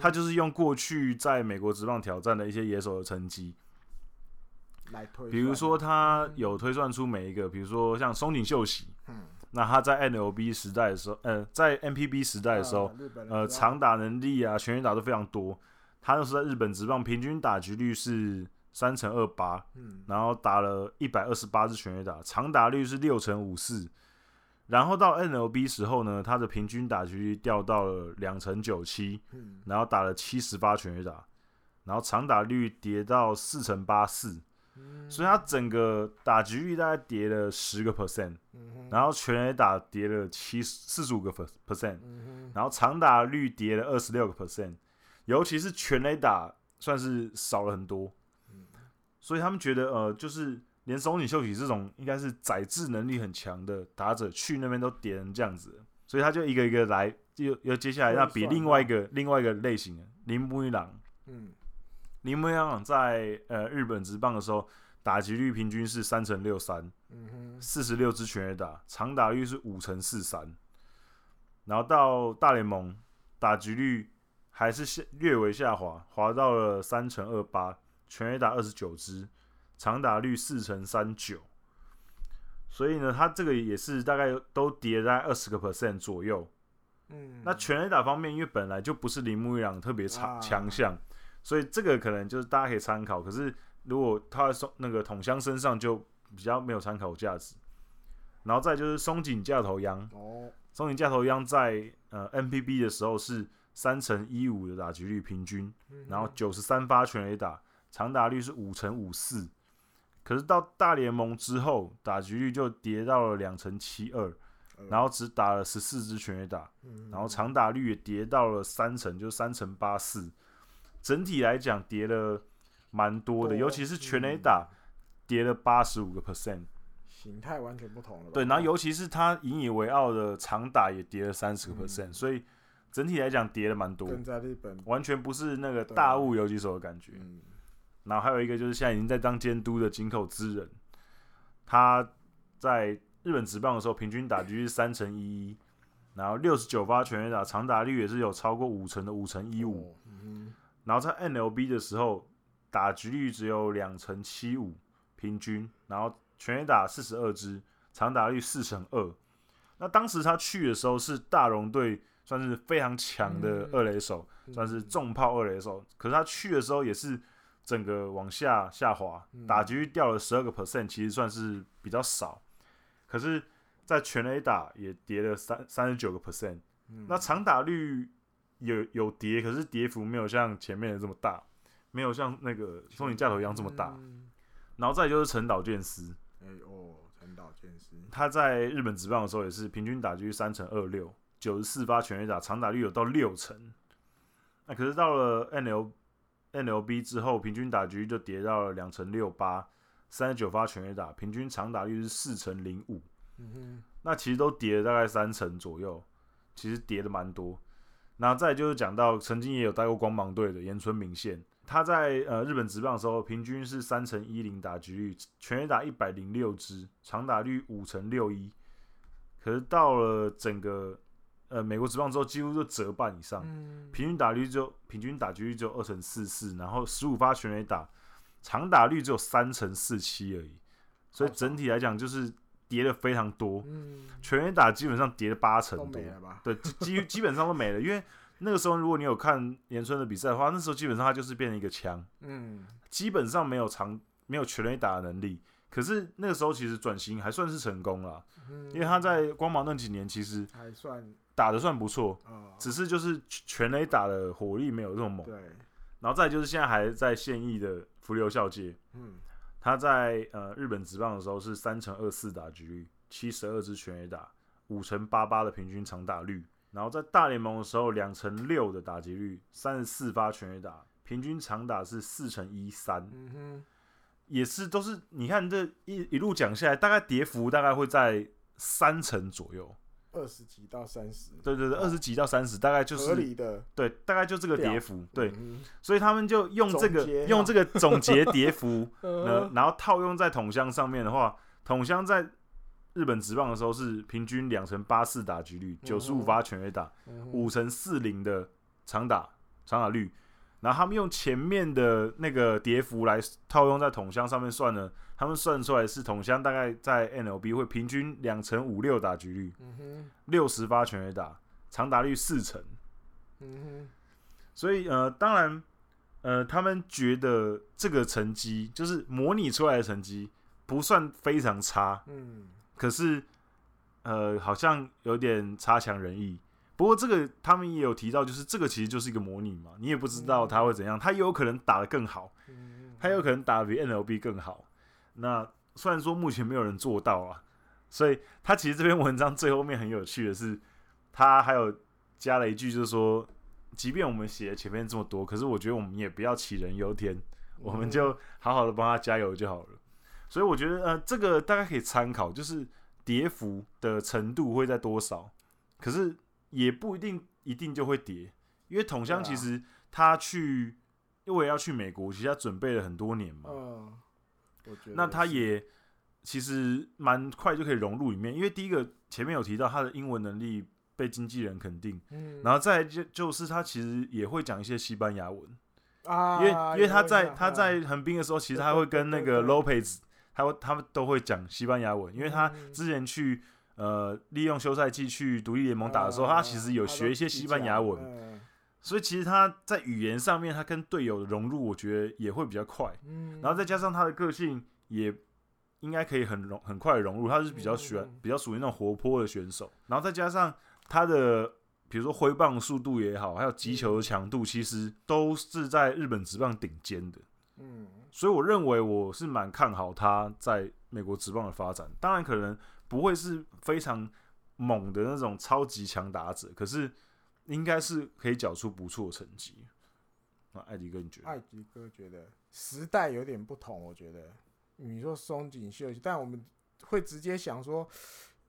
他就是用过去在美国职棒挑战的一些野手的成绩。比如说，他有推算出每一个，比如说像松井秀喜，那他在 NLB 时代的时候，呃，在 MPB 时代的时候，呃，长打能力啊，全垒打都非常多。他那时候在日本职棒平均打击率是三成二八，然后打了一百二十八支全垒打，长打率是六成五四。然后到 NLB 时候呢，他的平均打击率掉到了两成九七，然后打了七十八全垒打，然后长打率跌到四成八四。所以他整个打击率大概跌了十个 percent，然后全垒打跌了七四十五个 percent，然后长打率跌了二十六个 percent，尤其是全垒打算是少了很多。所以他们觉得呃，就是连松井秀喜这种应该是宰制能力很强的打者去那边都跌成这样子，所以他就一个一个来，又又接下来要比另外一个另外一个类型的铃木一朗，嗯。铃木洋朗在呃日本职棒的时候，打击率平均是三乘六三，四十六支全垒打，长打率是五乘四三。然后到大联盟，打击率还是下略微下滑，滑到了三乘二八，全垒打二十九支，长打率四乘三九。所以呢，他这个也是大概都跌在二十个 percent 左右。嗯，那全垒打方面，因为本来就不是铃木一朗特别强强项。所以这个可能就是大家可以参考，可是如果他在松那个桶箱身上就比较没有参考价值。然后再就是松井架头央，松井架头央在呃 NPB 的时候是三乘一五的打击率平均，然后九十三发全垒打，长打率是五乘五四。可是到大联盟之后，打击率就跌到了两成七二，然后只打了十四支全垒打，然后长打率也跌到了三成，就三成八四。整体来讲跌了蛮多的，尤其是全垒打跌了八十五个 percent，形态完全不同了。对，然后尤其是他引以为傲的长打也跌了三十个 percent，所以整体来讲跌了蛮多。跟在日本完全不是那个大物游击手的感觉。然后还有一个就是现在已经在当监督的井口之人，他在日本职棒的时候平均打击是三乘一一，然后六十九发全垒打，长打率也是有超过五成的五成一五。然后在 NLB 的时候，打局率只有两成七五平均，然后全垒打四十二支，长打率四成二。那当时他去的时候是大荣队，算是非常强的二垒手，嗯、算是重炮二垒手。嗯、可是他去的时候也是整个往下下滑，打击率掉了十二个 percent，其实算是比较少。可是，在全垒打也跌了三三十九个 percent，那长打率。有有跌，可是跌幅没有像前面的这么大，没有像那个松井架头一样这么大。嗯、然后再就是陈岛健司，哎、欸、哦，陈岛健司，他在日本职棒的时候也是平均打击率三成二六，九十四发全垒打，长打率有到六成。那可是到了 NL NLB 之后，平均打击率就跌到了两成六八，三十九发全垒打，平均长打率是四成零五。嗯哼，那其实都跌了大概三成左右，其实跌的蛮多。然后再就是讲到曾经也有带过光芒队的岩村明宪，他在呃日本职棒的时候，平均是三成一零打局率，全垒打一百零六支，长打率五成六一。可是到了整个呃美国职棒之后，几乎就折半以上，平均打率就平均打局率就二成四四，然后十五发全垒打，长打率只有三成四七而已。所以整体来讲就是。跌的非常多，嗯，全垒打基本上跌了八成多，对，基基本上都没了。因为那个时候，如果你有看岩村的比赛的话，那时候基本上他就是变成一个枪，嗯，基本上没有长没有全垒打的能力。可是那个时候其实转型还算是成功了，嗯、因为他在光芒那几年其实还算打的算不错，哦、只是就是全垒打的火力没有这么猛。对，然后再就是现在还在现役的福流孝介，嗯，他在呃日本职棒的时候是三成二四打击率，七十二支全垒打，五成八八的平均长打率，然后在大联盟的时候两成六的打击率，三十四发全垒打，平均长打是四成一三。嗯哼。也是，都是你看这一一路讲下来，大概跌幅大概会在三成左右，二十几到三十。对对对，二十几到三十，大概就是合理的。对，大概就这个跌幅。对，嗯、所以他们就用这个用这个总结跌幅，呃，然后套用在桶箱上面的话，桶箱在日本职棒的时候是平均两成八四打击率，九十五发全垒打，五成四零的长打长打率。然后他们用前面的那个跌幅来套用在桶箱上面算呢，他们算出来是桶箱大概在 NLB 会平均两成五六打局率，六十发全垒打，长打率四成。嗯哼所以呃，当然呃，他们觉得这个成绩就是模拟出来的成绩不算非常差，嗯可是呃，好像有点差强人意。不过这个他们也有提到，就是这个其实就是一个模拟嘛，你也不知道他会怎样，他也有可能打得更好，他有可能打得比 NLB 更好。那虽然说目前没有人做到啊，所以他其实这篇文章最后面很有趣的是，他还有加了一句，就是说，即便我们写了前面这么多，可是我觉得我们也不要杞人忧天，我们就好好的帮他加油就好了。所以我觉得呃，这个大概可以参考，就是跌幅的程度会在多少，可是。也不一定一定就会跌，因为统香其实他去，因为要去美国，其实他准备了很多年嘛。嗯，那他也其实蛮快就可以融入里面，因为第一个前面有提到他的英文能力被经纪人肯定，嗯，然后再就就是他其实也会讲一些西班牙文。啊，因为因为他在他在横滨的时候，其实他会跟那个 Lopez，他会他们都会讲西班牙文，因为他之前去。呃，利用休赛季去独立联盟打的时候，他其实有学一些西班牙文，所以其实他在语言上面，他跟队友的融入，我觉得也会比较快。然后再加上他的个性，也应该可以很融很快的融入。他是比较喜欢比较属于那种活泼的选手。然后再加上他的，比如说挥棒速度也好，还有击球的强度，其实都是在日本职棒顶尖的。嗯，所以我认为我是蛮看好他在美国职棒的发展。当然可能。不会是非常猛的那种超级强打者，可是应该是可以缴出不错的成绩。那艾迪哥你觉得？艾迪哥觉得时代有点不同，我觉得你说松井秀喜，但我们会直接想说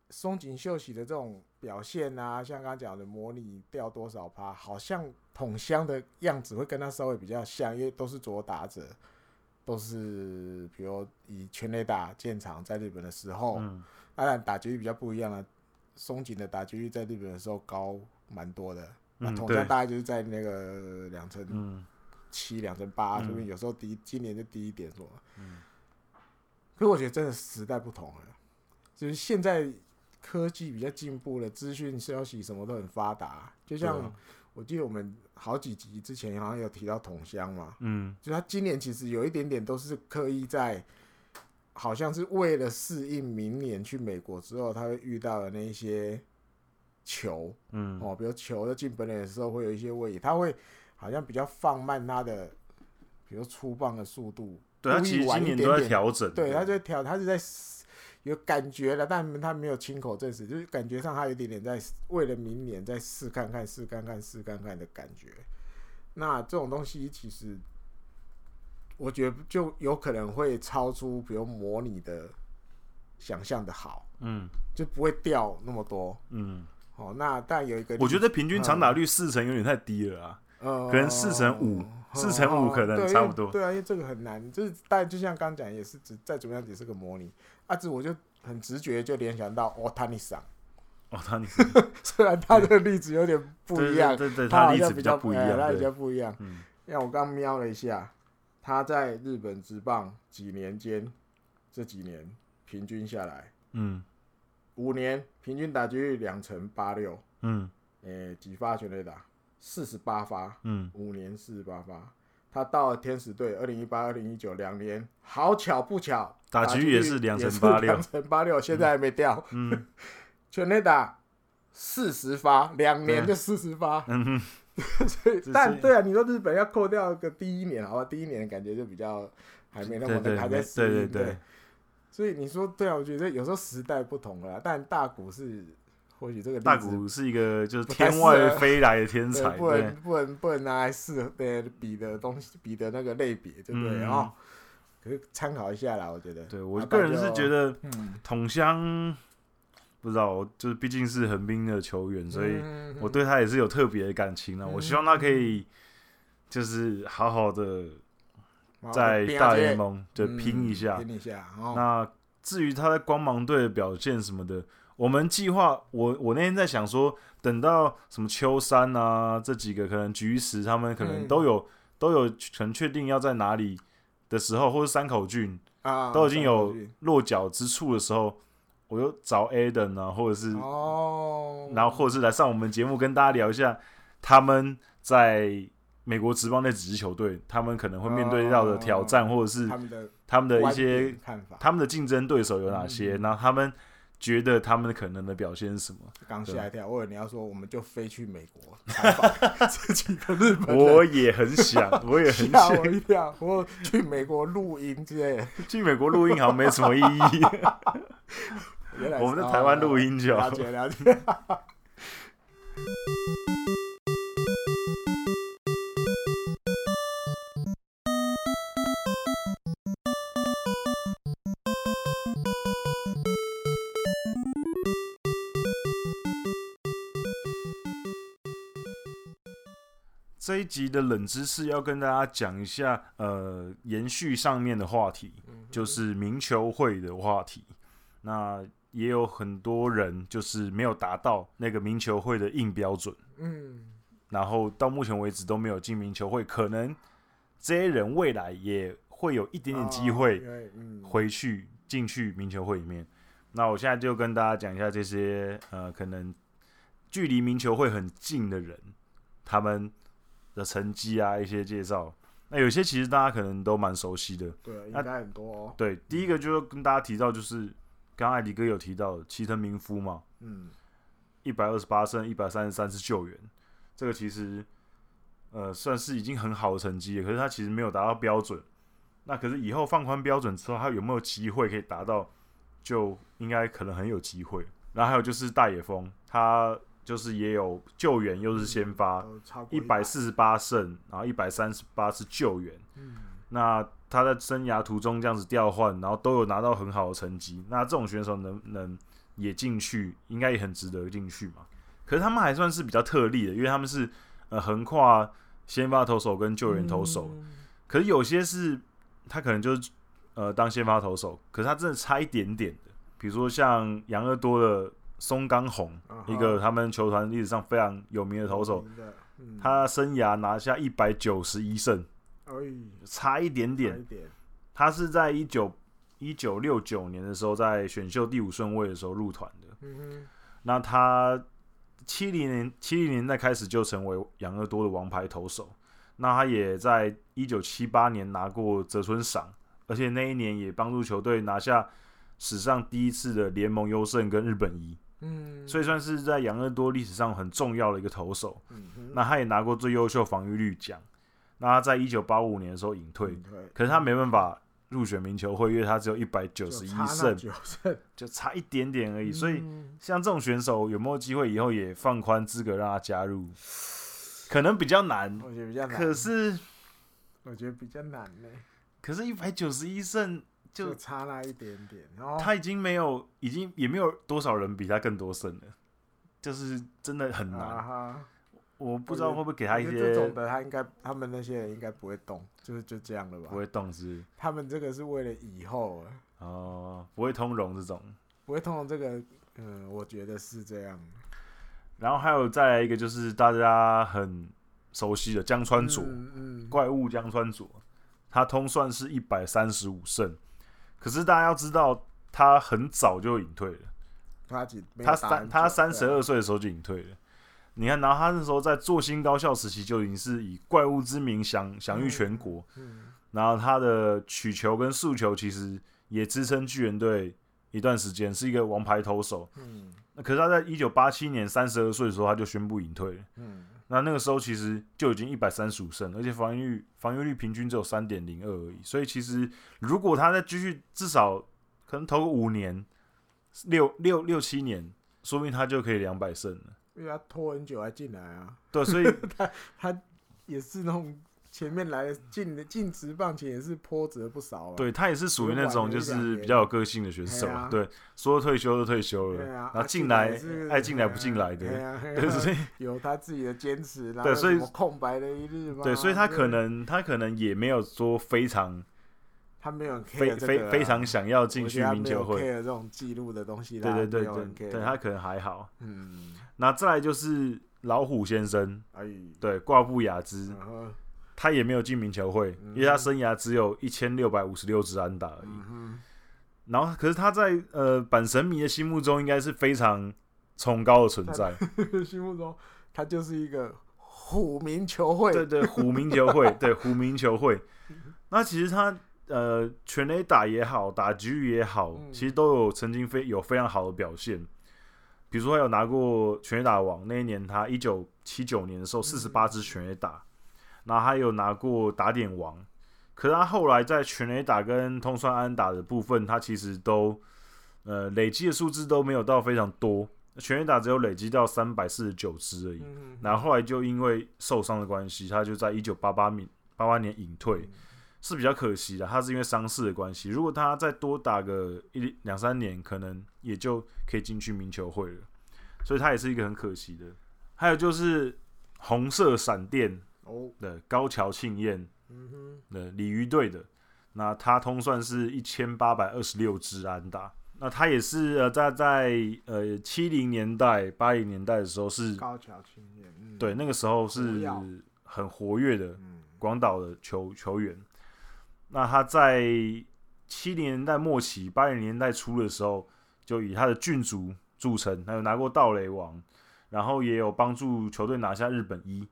松井秀喜的这种表现啊，像刚刚讲的模拟掉多少趴，好像桶箱的样子会跟他稍微比较像，因为都是左打者，都是比如以全垒打见长，在日本的时候。嗯当然打击率比较不一样了，松井的打击率在日本的时候高蛮多的，那统乡大概就是在那个两成七、两成八，说不定有时候低，今年就低一点说。嗯。可是我觉得真的时代不同了，就是现在科技比较进步了，资讯消息什么都很发达。就像我记得我们好几集之前好像有提到统乡嘛，嗯，就他今年其实有一点点都是刻意在。好像是为了适应明年去美国之后，他会遇到的那一些球，嗯，哦，比如球的进本垒的时候会有一些位移，他会好像比较放慢他的，比如出棒的速度，对，他其实今年都在调整，对，他在调，他是在有感觉了，但他没有亲口证实，就是感觉上他有一点点在为了明年再试看看、试看看、试看看的感觉。那这种东西其实。我觉得就有可能会超出，比如模拟的想象的好，嗯，就不会掉那么多，嗯，哦，那但有一个，我觉得平均长打率四成有点太低了啊，呃，可能四成五，四成五可能差不多，对啊，因为这个很难，就是但就像刚讲，也是只再怎么样也是个模拟，啊，这我就很直觉就联想到哦，塔尼桑，哦，塔尼，虽然他的例子有点不一样，对对，他例子比较不一样，他比较不一样，嗯，因为我刚瞄了一下。他在日本职棒几年间，这几年平均下来，嗯，五年平均打击率两成八六，嗯，诶，几发全垒打四十八发，嗯，五年四十八发，他到了天使队，二零一八、二零一九两年，好巧不巧，打击也是两成八六，两成八六，现在还没掉。嗯，全垒打四十发，两年就四十发。嗯 所以，但对啊，你说日本要扣掉个第一年，好吧，第一年感觉就比较还没那么的还在适应。对对对。所以你说对啊，我觉得有时候时代不同了，但大谷是。或许这个大谷是一个就是天外飞来的天才，不能不能不能拿来试对比的东西，比的那个类别，对不对？哦，可是参考一下啦，我觉得。对我个人是觉得，桶乡不知道，就是毕竟是横滨的球员，所以我对他也是有特别的感情了。我希望他可以就是好好的在大联盟就拼一下，拼一下。那至于他在光芒队的表现什么的。我们计划，我我那天在想说，等到什么秋山啊，这几个可能菊石他们可能都有、嗯、都有可能确定要在哪里的时候，或者山口俊啊都已经有落脚之处的时候，我就找 Adam 啊，或者是哦，然后或者是来上我们节目跟大家聊一下他们在美国职棒那几支球队，他们可能会面对到的挑战，或者是他们的他们的一些看法，他们的竞争对手有哪些，然后他们。觉得他们可能的表现是什么？刚吓一跳，我以为你要说我们就飞去美国采访这几个日本。我也很想，我也很想。我一跳，我去美国录音之类的。去美国录音好像没什么意义。我们在台湾录音就好。了解了解。这一集的冷知识要跟大家讲一下，呃，延续上面的话题，就是名球会的话题。那也有很多人就是没有达到那个名球会的硬标准，嗯，然后到目前为止都没有进名球会，可能这些人未来也会有一点点机会回去进去名球会里面。那我现在就跟大家讲一下这些，呃，可能距离名球会很近的人，他们。的成绩啊，一些介绍，那有些其实大家可能都蛮熟悉的，对，应该很多哦。对，第一个就是跟大家提到，就是刚刚艾迪哥有提到的齐藤明夫嘛，嗯，一百二十八胜，一百三十三次救援，这个其实呃算是已经很好的成绩了，可是他其实没有达到标准。那可是以后放宽标准之后，他有没有机会可以达到？就应该可能很有机会。然后还有就是大野枫，他。就是也有救援，又是先发，一百四十八胜，然后一百三十八次救援。嗯，那他在生涯途中这样子调换，然后都有拿到很好的成绩。那这种选手能能也进去，应该也很值得进去嘛。可是他们还算是比较特例的，因为他们是呃横跨先发投手跟救援投手。嗯、可是有些是他可能就是呃当先发投手，可是他真的差一点点的，比如说像杨乐多的。松冈弘，一个他们球团历史上非常有名的投手，他生涯拿下一百九十一胜，差一点点。他是在一九一九六九年的时候，在选秀第五顺位的时候入团的。那他七零年七零年代开始就成为养乐多的王牌投手。那他也在一九七八年拿过泽村赏，而且那一年也帮助球队拿下史上第一次的联盟优胜跟日本一。嗯，所以算是在养乐多历史上很重要的一个投手。嗯，那他也拿过最优秀防御率奖。那他在一九八五年的时候隐退，退，可是他没办法入选名球会，因为他只有一百九十一胜，就差一点点而已。嗯、所以像这种选手有没有机会以后也放宽资格让他加入？可能比较难，我觉得比较难。可是我觉得比较难呢。可是，一百九十一胜。就，就差那一点点，然后他已经没有，已经也没有多少人比他更多胜了，就是真的很难。我不知道会不会给他一些这种的，他应该他们那些人应该不会动，就是就这样了吧？不会动是，是？他们这个是为了以后哦，不会通融这种，不会通融这个，嗯，我觉得是这样。然后还有再来一个，就是大家很熟悉的江川佐，嗯嗯、怪物江川佐，他通算是一百三十五胜。可是大家要知道，他很早就隐退了。他几？他三他三十二岁的时候就隐退了。你看，然后他那时候在做新高校时期就已经是以怪物之名享享誉全国。嗯，然后他的曲球跟速球其实也支撑巨人队一段时间，是一个王牌投手。嗯，那可是他在一九八七年三十二岁的时候，他就宣布隐退了。嗯，那那个时候其实就已经一百三十五胜，而且防御防御率平均只有三点零二而已。所以其实如果他再继续，至少可能投个五年、六六六七年，说不定他就可以两百胜了。因为他拖很久才进来啊，对，所以 他他也是那种前面来的进进职棒前也是波折不少啊。对，他也是属于那种就是比较有个性的选手，对，说退休就退休了，然后进来爱进来不进来的，对，所以 有他自己的坚持，对，所以空白的一日嘛，对，所以他可能他可能也没有说非常。他没有非非非常想要进去名球会。这种记录的东西，对对对对，对他可能还好。嗯，那再来就是老虎先生，对挂布雅兹，他也没有进名球会，因为他生涯只有一千六百五十六支安打而已。然后，可是他在呃板神迷的心目中，应该是非常崇高的存在。心目中，他就是一个虎名球会，对对，虎名球会，对虎名球会。那其实他。呃，全垒打也好，打击率也好，嗯、其实都有曾经非有非常好的表现。比如说，他有拿过全垒打王，那一年他一九七九年的时候，四十八支全垒打，嗯、然后他有拿过打点王。可是他后来在全垒打跟通算安打的部分，他其实都呃累积的数字都没有到非常多，全垒打只有累积到三百四十九支而已。然后后来就因为受伤的关系，他就在一九八八年八八年隐退。嗯是比较可惜的，他是因为伤势的关系。如果他再多打个一两三年，可能也就可以进去名球会了。所以他也是一个很可惜的。还有就是红色闪电的高桥庆彦，的鲤鱼队的，那他通算是一千八百二十六支安打。那他也是呃在在呃七零年代八零年代的时候是高桥庆彦，嗯、对，那个时候是很活跃的广岛的球球员。那他在七零年代末期、八零年代初的时候，就以他的郡主著称，他有拿过盗垒王，然后也有帮助球队拿下日本一，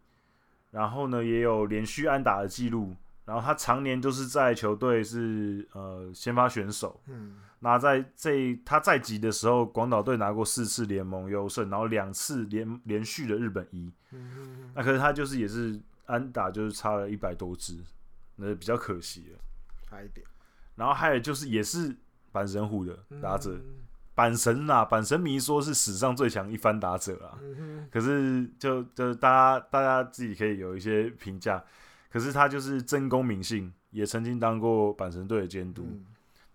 然后呢也有连续安打的记录，然后他常年就是在球队是呃先发选手，嗯，那在这他在籍的时候，广岛队拿过四次联盟优胜，然后两次连连续的日本一，嗯。那可是他就是也是安打就是差了一百多支，那比较可惜了。差一点，然后还有就是也是阪神虎的打者，阪神啊，阪神迷说是史上最强一番打者啊，可是就就大家大家自己可以有一些评价，可是他就是真功名姓，也曾经当过阪神队的监督，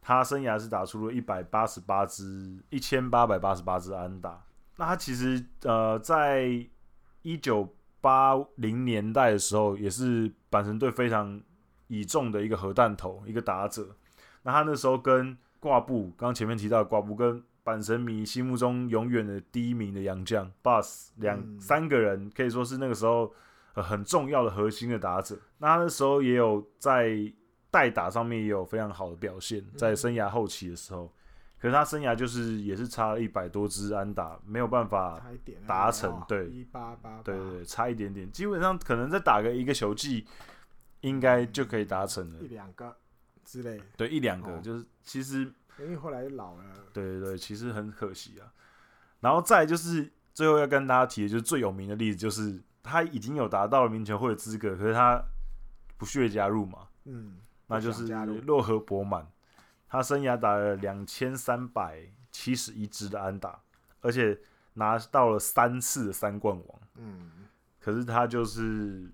他生涯是打出了一百八十八支一千八百八十八支安打，那他其实呃在一九八零年代的时候，也是阪神队非常。倚重的一个核弹头，一个打者。那他那时候跟挂布，刚刚前面提到的挂布，跟阪神迷心目中永远的第一名的洋将 Bass 两、嗯、三个人，可以说是那个时候很重要的核心的打者。那他那时候也有在代打上面也有非常好的表现，在生涯后期的时候。嗯、可是他生涯就是也是差了一百多支安打，没有办法达成。对，一八八，对对对，差一点点，基本上可能再打个一个球季。应该就可以达成了，一两个之类。对，一两个就是其实，因为后来老了。对对对，其实很可惜啊。然后再就是最后要跟大家提的，就是最有名的例子，就是他已经有达到了名球会的资格，可是他不屑加入嘛。嗯。那就是洛河博满，他生涯打了两千三百七十一支的安打，而且拿到了三次的三冠王。嗯。可是他就是。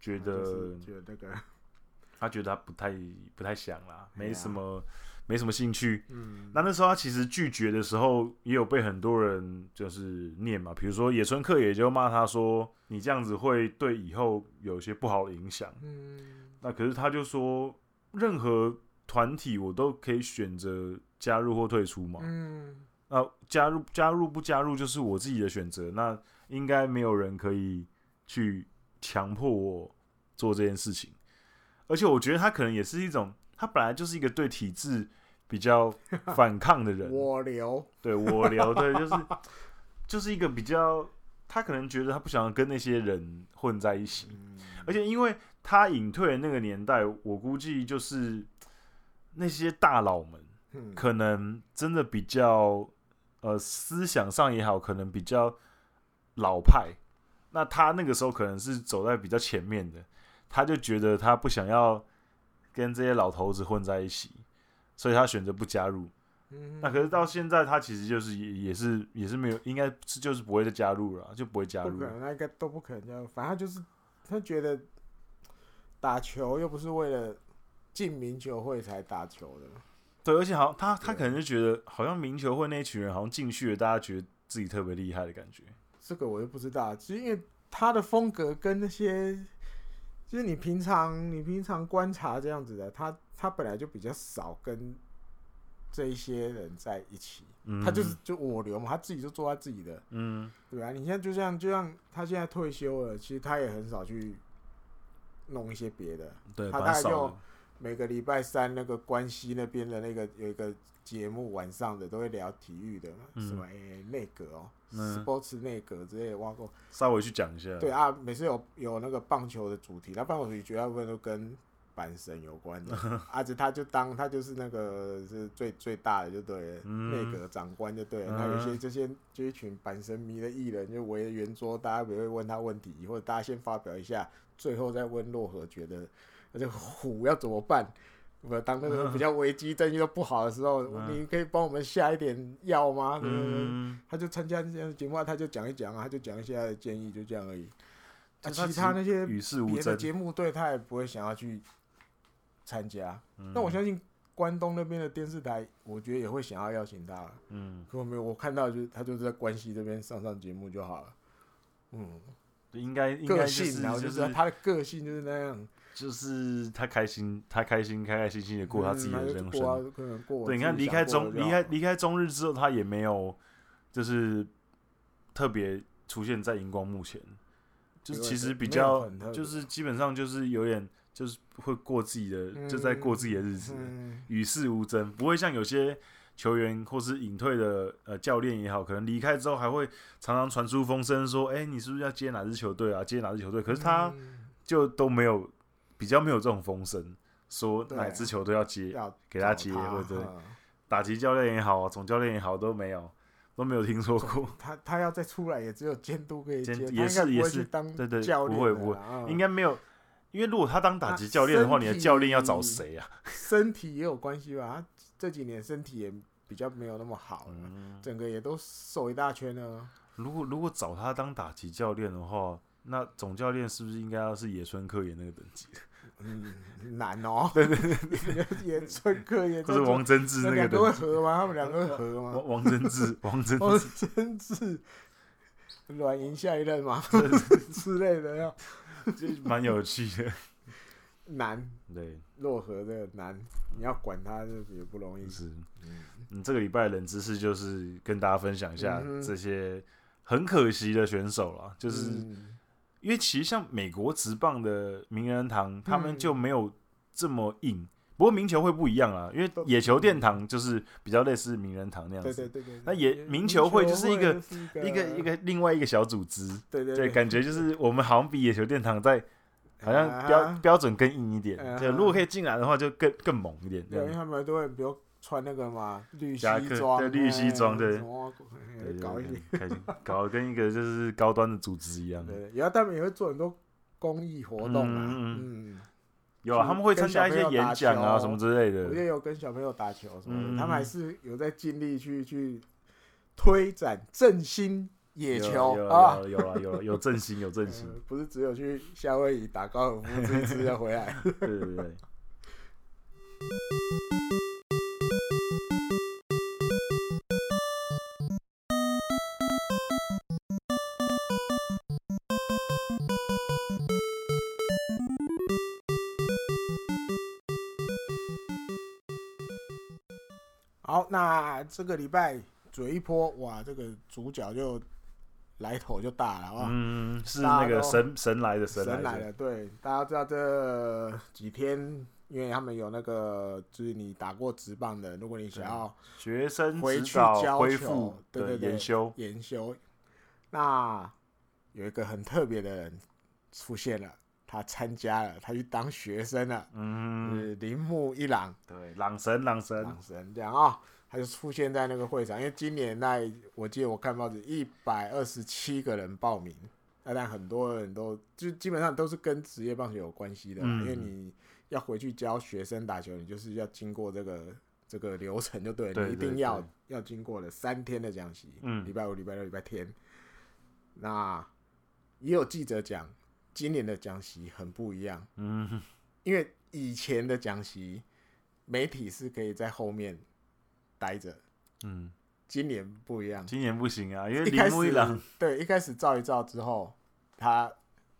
觉得，觉得那个，他觉得他不太不太想啦，没什么没什么兴趣。嗯，那那时候他其实拒绝的时候，也有被很多人就是念嘛，比如说野村克也就骂他说：“你这样子会对以后有些不好的影响。”嗯，那可是他就说，任何团体我都可以选择加入或退出嘛。嗯，那加入加入不加入就是我自己的选择，那应该没有人可以去。强迫我做这件事情，而且我觉得他可能也是一种，他本来就是一个对体制比较 反抗的人。我流，对我流，对，就是就是一个比较他可能觉得他不想跟那些人混在一起，嗯、而且因为他隐退的那个年代，我估计就是那些大佬们，可能真的比较呃思想上也好，可能比较老派。那他那个时候可能是走在比较前面的，他就觉得他不想要跟这些老头子混在一起，所以他选择不加入。嗯，那可是到现在，他其实就是也也是也是没有，应该是就是不会再加入了，就不会加入。不可能，那应该都不可能加入。反正就是他觉得打球又不是为了进名球会才打球的。对，而且好像他他可能就觉得，好像名球会那一群人好像进去了，大家觉得自己特别厉害的感觉。这个我就不知道，其实因为他的风格跟那些，就是你平常你平常观察这样子的，他他本来就比较少跟。这一些人在一起，嗯、他就是就我留嘛，他自己就做他自己的，嗯，对啊，你现在就像就像他现在退休了，其实他也很少去弄一些别的，对，他大概就每个礼拜三那个关西那边的那个有一个节目，晚上的都会聊体育的，嗯、什么诶内阁哦，sports 内阁之类的，挖过稍微去讲一下，对啊，每次有有那个棒球的主题，那棒球主题绝大部分都跟。阪神有关的，而且他就当他就是那个是最最大的，就对了，内阁、嗯、长官就对了。那、嗯、有些这些就一群阪神迷的艺人就围着圆桌，大家也会问他问题，或者大家先发表一下，最后再问洛河觉得那就虎要怎么办？我，当那个比较危机、证据都不好的时候，嗯、你可以帮我们下一点药吗？对不对？嗯、他就参加这样的节目，他就讲一讲啊，他就讲一些他的建议，就这样而已。啊，其他那些别的节目，对他也不会想要去。参加，那我相信关东那边的电视台，我觉得也会想要邀请他。嗯，可没有，我看到就是他就是在关西这边上上节目就好了。嗯，应该个性，然后就是他的个性就是那样，就是他开心，他开心，开开心心的过他自己的人生。对，你看离开中离开离开中日之后，他也没有就是特别出现在荧光幕前，就其实比较就是基本上就是有点。就是会过自己的，就在过自己的日子，与世无争，不会像有些球员或是隐退的呃教练也好，可能离开之后还会常常传出风声说，哎，你是不是要接哪支球队啊？接哪支球队？可是他就都没有，比较没有这种风声，说哪支球队要接，要给他接，或者打击教练也好，总教练也好，都没有，都没有听说过。他他要再出来，也只有监督可以接，也是也是当对对，教不会不会，应该没有。因为如果他当打击教练的话，你的教练要找谁啊？身体也有关系吧？他这几年身体也比较没有那么好，嗯、整个也都瘦一大圈了。如果如果找他当打击教练的话，那总教练是不是应该要是野村科研那个等级？嗯，难哦。对对对，野村克也不是王贞治那个两个会合吗？他们两个会合吗？王贞治，王贞王贞治，软银下一任嘛 之类的要。就蛮有趣的，难对洛河这个难，你要管他就也不容易。是，嗯，这个礼拜冷知识就是跟大家分享一下这些很可惜的选手了，就是因为其实像美国职棒的名人堂，他们就没有这么硬。不过名球会不一样啊，因为野球殿堂就是比较类似名人堂那样子。对对对对。那野名球会就是一个一个一个另外一个小组织。对对对。感觉就是 我们好像比野球殿堂在好像标标准更硬一点。对，如果可以进来的话，就更更猛一点。对，因为他们都会比如穿那个嘛绿西装，对绿西装，对。搞一点，开心，搞得跟一个就是高端的组织一样。对，然后他们也会做很多公益活动啊，嗯。有啊，他们会参加一些演讲啊，什么之类的。我也有跟小朋友打球什么的，嗯、他们还是有在尽力去去推展振兴野球啊，有啊，有有振兴有振兴，不是只有去夏威夷打高尔夫，这一次要回来。对 对对。那这个礼拜嘴一波，哇，这个主角就来头就大了啊！嗯，是那个神神来的神来的，神来的。对，大家知道这几天，因为他们有那个，就是你打过职棒的，如果你想要学生回去教恢复，对对对，研修研修。那有一个很特别的人出现了，他参加了，他去当学生了，嗯，是铃木一朗，对，朗神，朗神，朗神这样啊、哦，他就出现在那个会场，因为今年那我记得我看报纸，一百二十七个人报名，但很多人都就基本上都是跟职业棒球有关系的，嗯、因为你要回去教学生打球，你就是要经过这个这个流程就对了，对，你一定要要经过了三天的讲习，嗯，礼拜五、礼拜六、礼拜天，那。也有记者讲，今年的讲习很不一样。嗯，因为以前的讲习，媒体是可以在后面待着。嗯，今年不一样。今年不行啊，因为一朗对，一开始照一照之后，他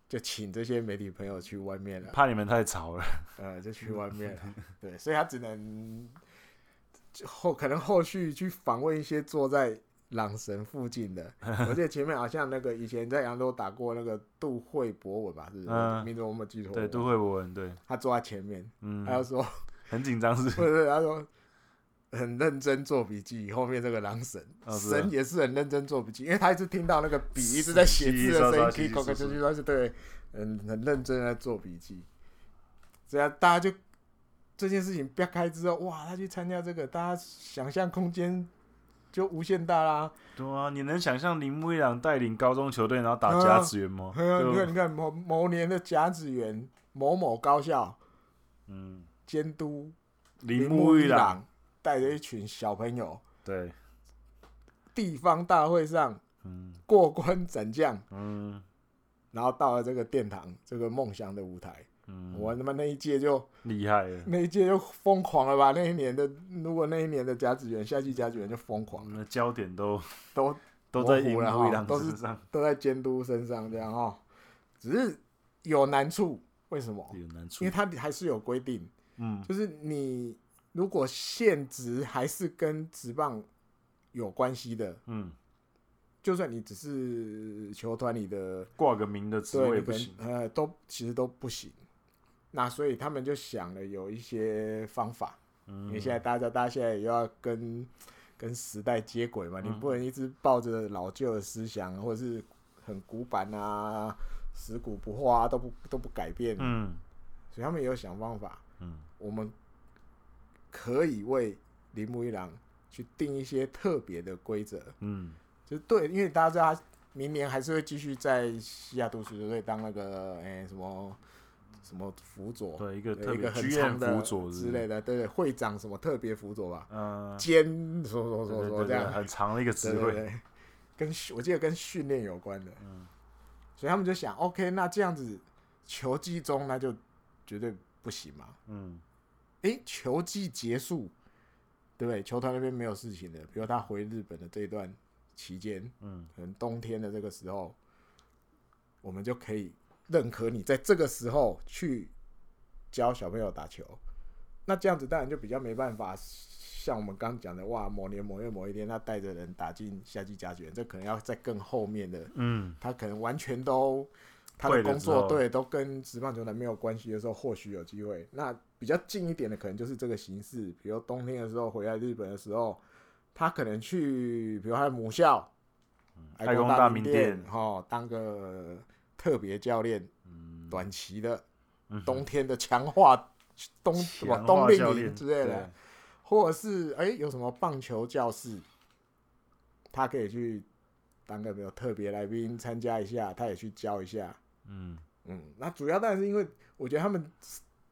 就请这些媒体朋友去外面了，怕你们太吵了。呃，就去外面了。对，所以他只能后可能后续去访问一些坐在。朗神附近的，我记得前面好像那个以前在扬州打过那个杜慧博文吧，是不是？名字我没记错。对，杜慧博文，对，他坐在前面，嗯，他就说很紧张，是不是？他说很认真做笔记。后面这个狼神神也是很认真做笔记，因为他一直听到那个笔一直在写字的声音，可以口口声声说是对，嗯，很认真在做笔记。这样大家就这件事情掰开之后，哇，他去参加这个，大家想象空间。就无限大啦！对啊，你能想象铃木一朗带领高中球队然后打甲子园吗？你看，你看某某年的甲子园某某高校，嗯，监督铃木一朗带着一群小朋友，对，地方大会上，嗯，过关斩将，嗯，然后到了这个殿堂，这个梦想的舞台。嗯，我他妈那一届就厉害了，那一届就疯狂了吧？那一年的，如果那一年的甲子园，夏季甲子园就疯狂了，那焦点都都都在铃木一朗身上，都在监督身上这样哈。只是有难处，为什么？有难处，因为他还是有规定，嗯，就是你如果现职还是跟职棒有关系的，嗯。就算你只是球团里的挂个名的职位不行，呃，都其实都不行。那所以他们就想了有一些方法，嗯，因为现在大家大家现在也要跟跟时代接轨嘛，嗯，你不能一直抱着老旧的思想，或者是很古板啊，死古不化啊，都不都不改变，嗯，所以他们也有想方法，嗯，我们可以为铃木一郎去定一些特别的规则，嗯。就对，因为大家知道他明年还是会继续在西雅图水手队当那个哎、欸、什么什么辅佐，对一个特别很长的辅佐之类的，对对，会长什么特别辅佐吧，嗯，兼说说说说这样。很长的一个职位，跟我记得跟训练有关的，嗯，所以他们就想，OK，那这样子球技中那就绝对不行嘛，嗯，哎、欸，球季结束，对不对？球团那边没有事情的，比如他回日本的这一段。期间，嗯，可能冬天的这个时候，我们就可以认可你在这个时候去教小朋友打球。那这样子当然就比较没办法，像我们刚讲的，哇，某年某月某一天他带着人打进夏季甲子园，这可能要在更后面的，嗯，他可能完全都他的工作对都跟职棒球团没有关系的时候，或许有机会。那比较近一点的，可能就是这个形式，比如冬天的时候回来日本的时候。他可能去，比如他的母校，爱工大名店，哈，当个特别教练，短期的，冬天的强化冬什么冬令营之类的，或者是哎、欸、有什么棒球教室，他可以去当个比如特别来宾参加一下，他也去教一下，嗯嗯，那主要当然是因为我觉得他们。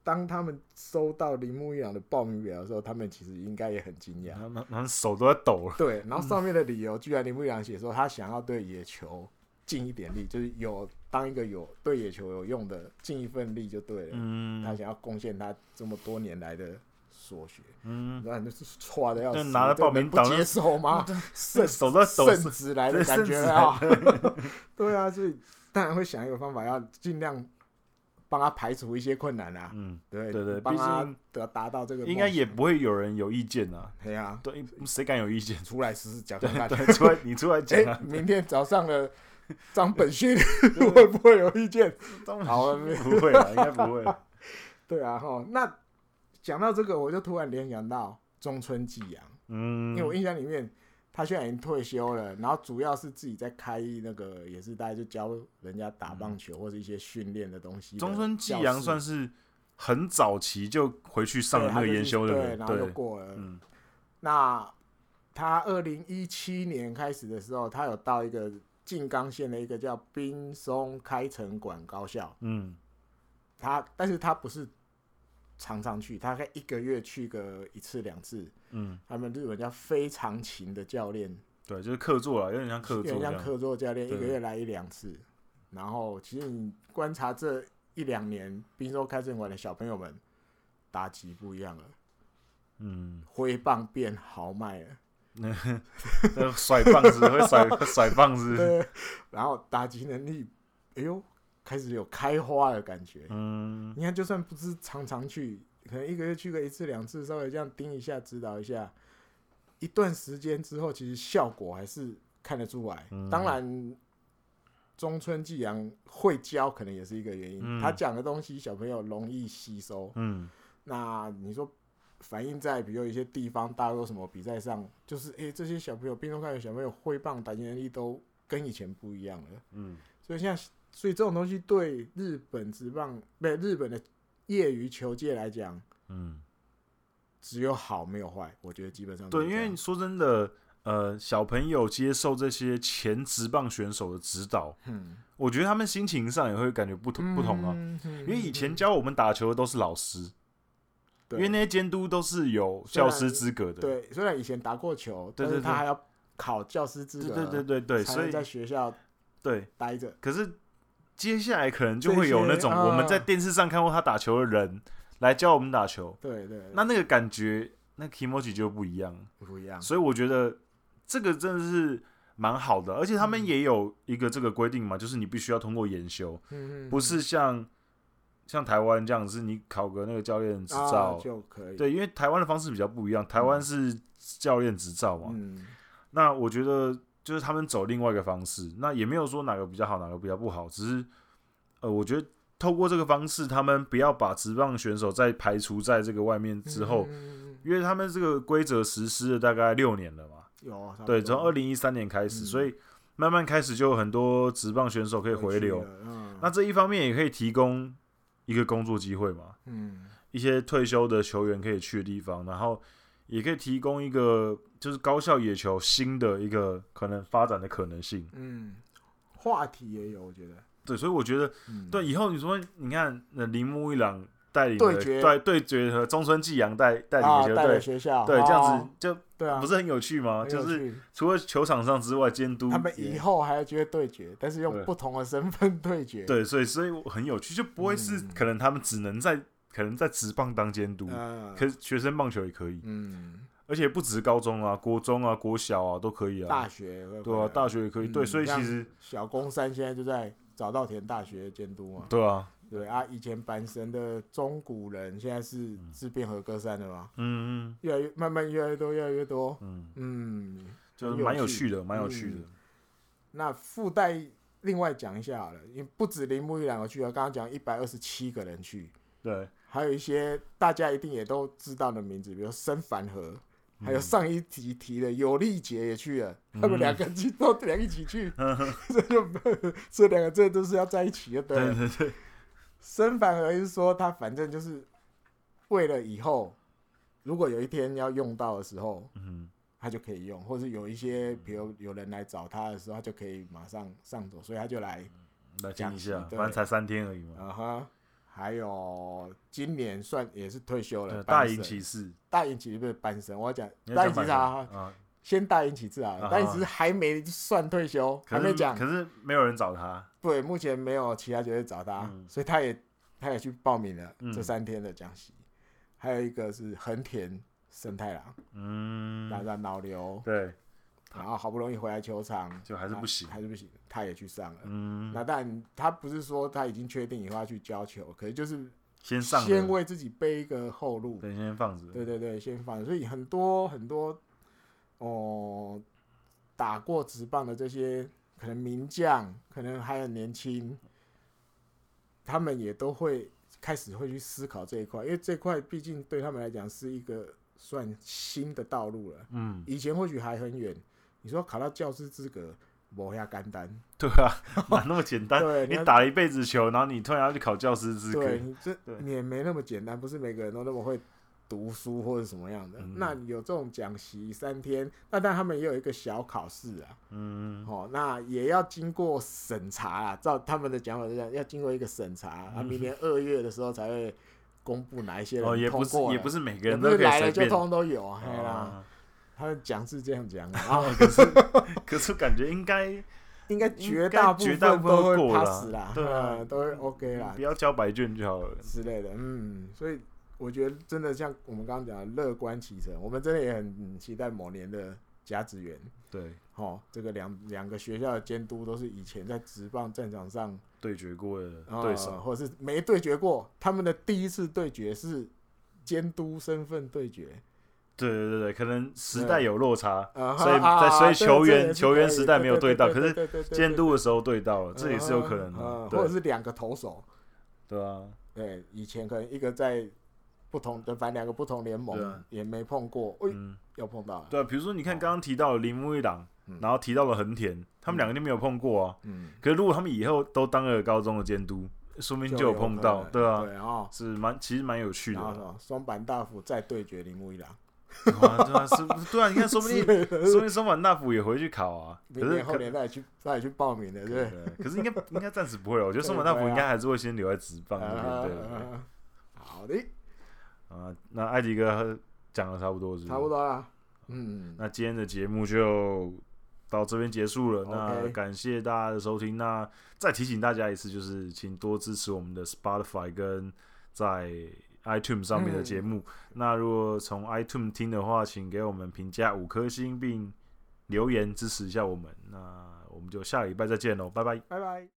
当他们收到铃木一朗的报名表的时候，他们其实应该也很惊讶，他们他们手都在抖了。对，然后上面的理由，居然铃木一朗写说他想要对野球尽一点力，就是有当一个有对野球有用的尽一份力就对了。嗯，他想要贡献他这么多年来的所学。嗯，那就是错的要死，拿了报名表不接受吗？圣 手都抖，圣旨来的感觉啊！对啊，所以当然会想一个方法，要尽量。帮他排除一些困难啊，嗯，对对对，帮他得达到这个，应该也不会有人有意见啊，对啊，对，谁敢有意见？出来试试讲讲看，对，出来你出来讲啊，明天早上的张本勋 会不会有意见？好，不会了，应该不会。对啊，哈，那讲到这个，我就突然联想到中村纪洋，嗯，因为我印象里面他现在已经退休了，然后主要是自己在开那个，也是大概就教人家打棒球或者一些训练的东西的。中村纪阳算是很早期就回去上了那个研修的人，对，然后就过了。嗯，那他二零一七年开始的时候，他有到一个静冈县的一个叫滨松开城馆高校。嗯，他但是他不是。常常去，大概一个月去个一次两次。嗯，他们日本叫非常勤的教练，对，就是客座了，有点像客座，有点像客座教练，一个月来一两次。然后，其实你观察这一两年，滨州开诚馆的小朋友们打击不一样了，嗯，挥棒变豪迈了，那甩棒子会甩甩棒子，然后打击能力，哎呦。开始有开花的感觉，嗯，你看，就算不是常常去，可能一个月去个一次两次，稍微这样盯一下、指导一下，一段时间之后，其实效果还是看得出来。嗯、当然，中村纪阳会教，可能也是一个原因。嗯、他讲的东西，小朋友容易吸收。嗯，那你说反映在比如一些地方，大多什么比赛上，就是诶、欸，这些小朋友，滨松开诚小朋友挥棒打击能力都跟以前不一样了。嗯，所以现在。所以这种东西对日本职棒，对日本的业余球界来讲，嗯，只有好没有坏。我觉得基本上对，因为说真的，呃，小朋友接受这些前职棒选手的指导，嗯，我觉得他们心情上也会感觉不同不同啊。因为以前教我们打球的都是老师，因为那些监督都是有教师资格的。对，虽然以前打过球，但是他还要考教师资格，对对对对，所以在学校对待着。可是。接下来可能就会有那种我们在电视上看过他打球的人来教我们打球，对对，那那个感觉，那 kimochi 就不一样，不一样。所以我觉得这个真的是蛮好的，而且他们也有一个这个规定嘛，就是你必须要通过研修，不是像像台湾这样子，你考个那个教练执照就可以。对，因为台湾的方式比较不一样，台湾是教练执照嘛。那我觉得。就是他们走另外一个方式，那也没有说哪个比较好，哪个比较不好，只是，呃，我觉得透过这个方式，他们不要把职棒选手再排除在这个外面之后，嗯、因为他们这个规则实施了大概六年了嘛，有，对，从二零一三年开始，嗯、所以慢慢开始就有很多职棒选手可以回流，嗯、那这一方面也可以提供一个工作机会嘛，嗯，一些退休的球员可以去的地方，然后。也可以提供一个就是高校野球新的一个可能发展的可能性。嗯，话题也有，我觉得。对，所以我觉得，嗯、对以后你说，你看那铃木一朗带领的对决，对对决和中村纪阳带带领的球队，学校对这样子就对啊，不是很有趣吗？就是除了球场上之外，监督他们以后还要觉得对决，但是用不同的身份对决。对，所以所以很有趣，就不会是可能他们只能在。可能在职棒当监督，嗯、可是学生棒球也可以，嗯，而且不止高中啊，国中啊，国小啊都可以啊，大学对啊，大学也可以，嗯、对，所以其实小宫山现在就在早稻田大学监督嘛，对啊，对啊，以前阪神的中古人现在是自辩和歌山的嘛，嗯嗯，越来越慢慢越来越多越来越多，嗯。嗯，就是蛮有趣的，蛮有趣的。嗯、那附带另外讲一下好了，因为不止铃木一两个去啊，刚刚讲一百二十七个人去，对。还有一些大家一定也都知道的名字，比如申凡和，嗯、还有上一集提的有利杰也去了，嗯、他们两个去都两一起去，嗯、这就这两个这都是要在一起的，对对对。申凡和是说他反正就是为了以后，如果有一天要用到的时候，嗯、他就可以用，或者有一些比如有人来找他的时候，他就可以马上上手，所以他就来来讲一下，反正才三天而已嘛。啊哈。还有今年算也是退休了，大隐骑士，大隐骑士不是班神，我要讲大隐骑士啊，先大隐骑士啊，大隐骑士还没算退休，还没讲，可是没有人找他，对，目前没有其他球队找他，所以他也他也去报名了这三天的讲习，还有一个是横田胜太郎，嗯，打打脑瘤，对。然后好不容易回来球场，就还是不行，还是不行。他也去上了，嗯，那但他不是说他已经确定以后要去教球，可是就是先上，先为自己备一个后路，对，先放着。对对对，先放着。所以很多很多哦，打过职棒的这些可能名将，可能还很年轻，他们也都会开始会去思考这一块，因为这块毕竟对他们来讲是一个算新的道路了。嗯，以前或许还很远。你说考到教师资格，我下干单，对啊，哪那么简单？对，你打了一辈子球，然后你突然要去考教师资格，对，你这你也没那么简单，不是每个人都那么会读书或者什么样的。嗯、那有这种讲习三天，那但他们也有一个小考试啊，嗯，哦，那也要经过审查啊，照他们的讲法是这样，要经过一个审查，嗯、啊，明年二月的时候才会公布哪一些人通过、哦，也不是也不是每个人都可以来了就通通都有啊。他们讲是这样讲啊，可是可是感觉应该应该绝大部分都会 pass 啦，对啊，都会 OK 啦，不要交白卷就好了之类的。嗯，所以我觉得真的像我们刚刚讲的乐观其成，我们真的也很期待某年的甲子园。对，哦，这个两两个学校的监督都是以前在职棒战场上对决过的对手，或者是没对决过，他们的第一次对决是监督身份对决。对对对对，可能时代有落差，所以在所以球员球员时代没有对到，可是监督的时候对到了，这也是有可能的，或者是两个投手，对啊，对，以前可能一个在不同的，反正两个不同联盟也没碰过，嗯，要碰到，对，比如说你看刚刚提到的铃木一朗，然后提到了横田，他们两个就没有碰过啊，嗯，可是如果他们以后都当了高中的监督，说明就有碰到，对啊，对啊，是蛮其实蛮有趣的，双板大辅再对决铃木一朗。啊，对啊，是，对啊，你看，说不定，说不定松坂大辅也回去考啊。可是后年他也去，他也去报名的，对。可是应该应该暂时不会，我觉得松坂大辅应该还是会先留在职棒那边，对。好的。啊，那艾迪哥讲的差不多是。差不多了。嗯。那今天的节目就到这边结束了。那感谢大家的收听。那再提醒大家一次，就是请多支持我们的 Spotify 跟在。iTunes 上面的节目，嗯、那如果从 iTunes 听的话，请给我们评价五颗星，并留言支持一下我们。那我们就下礼拜再见喽，拜拜，拜拜。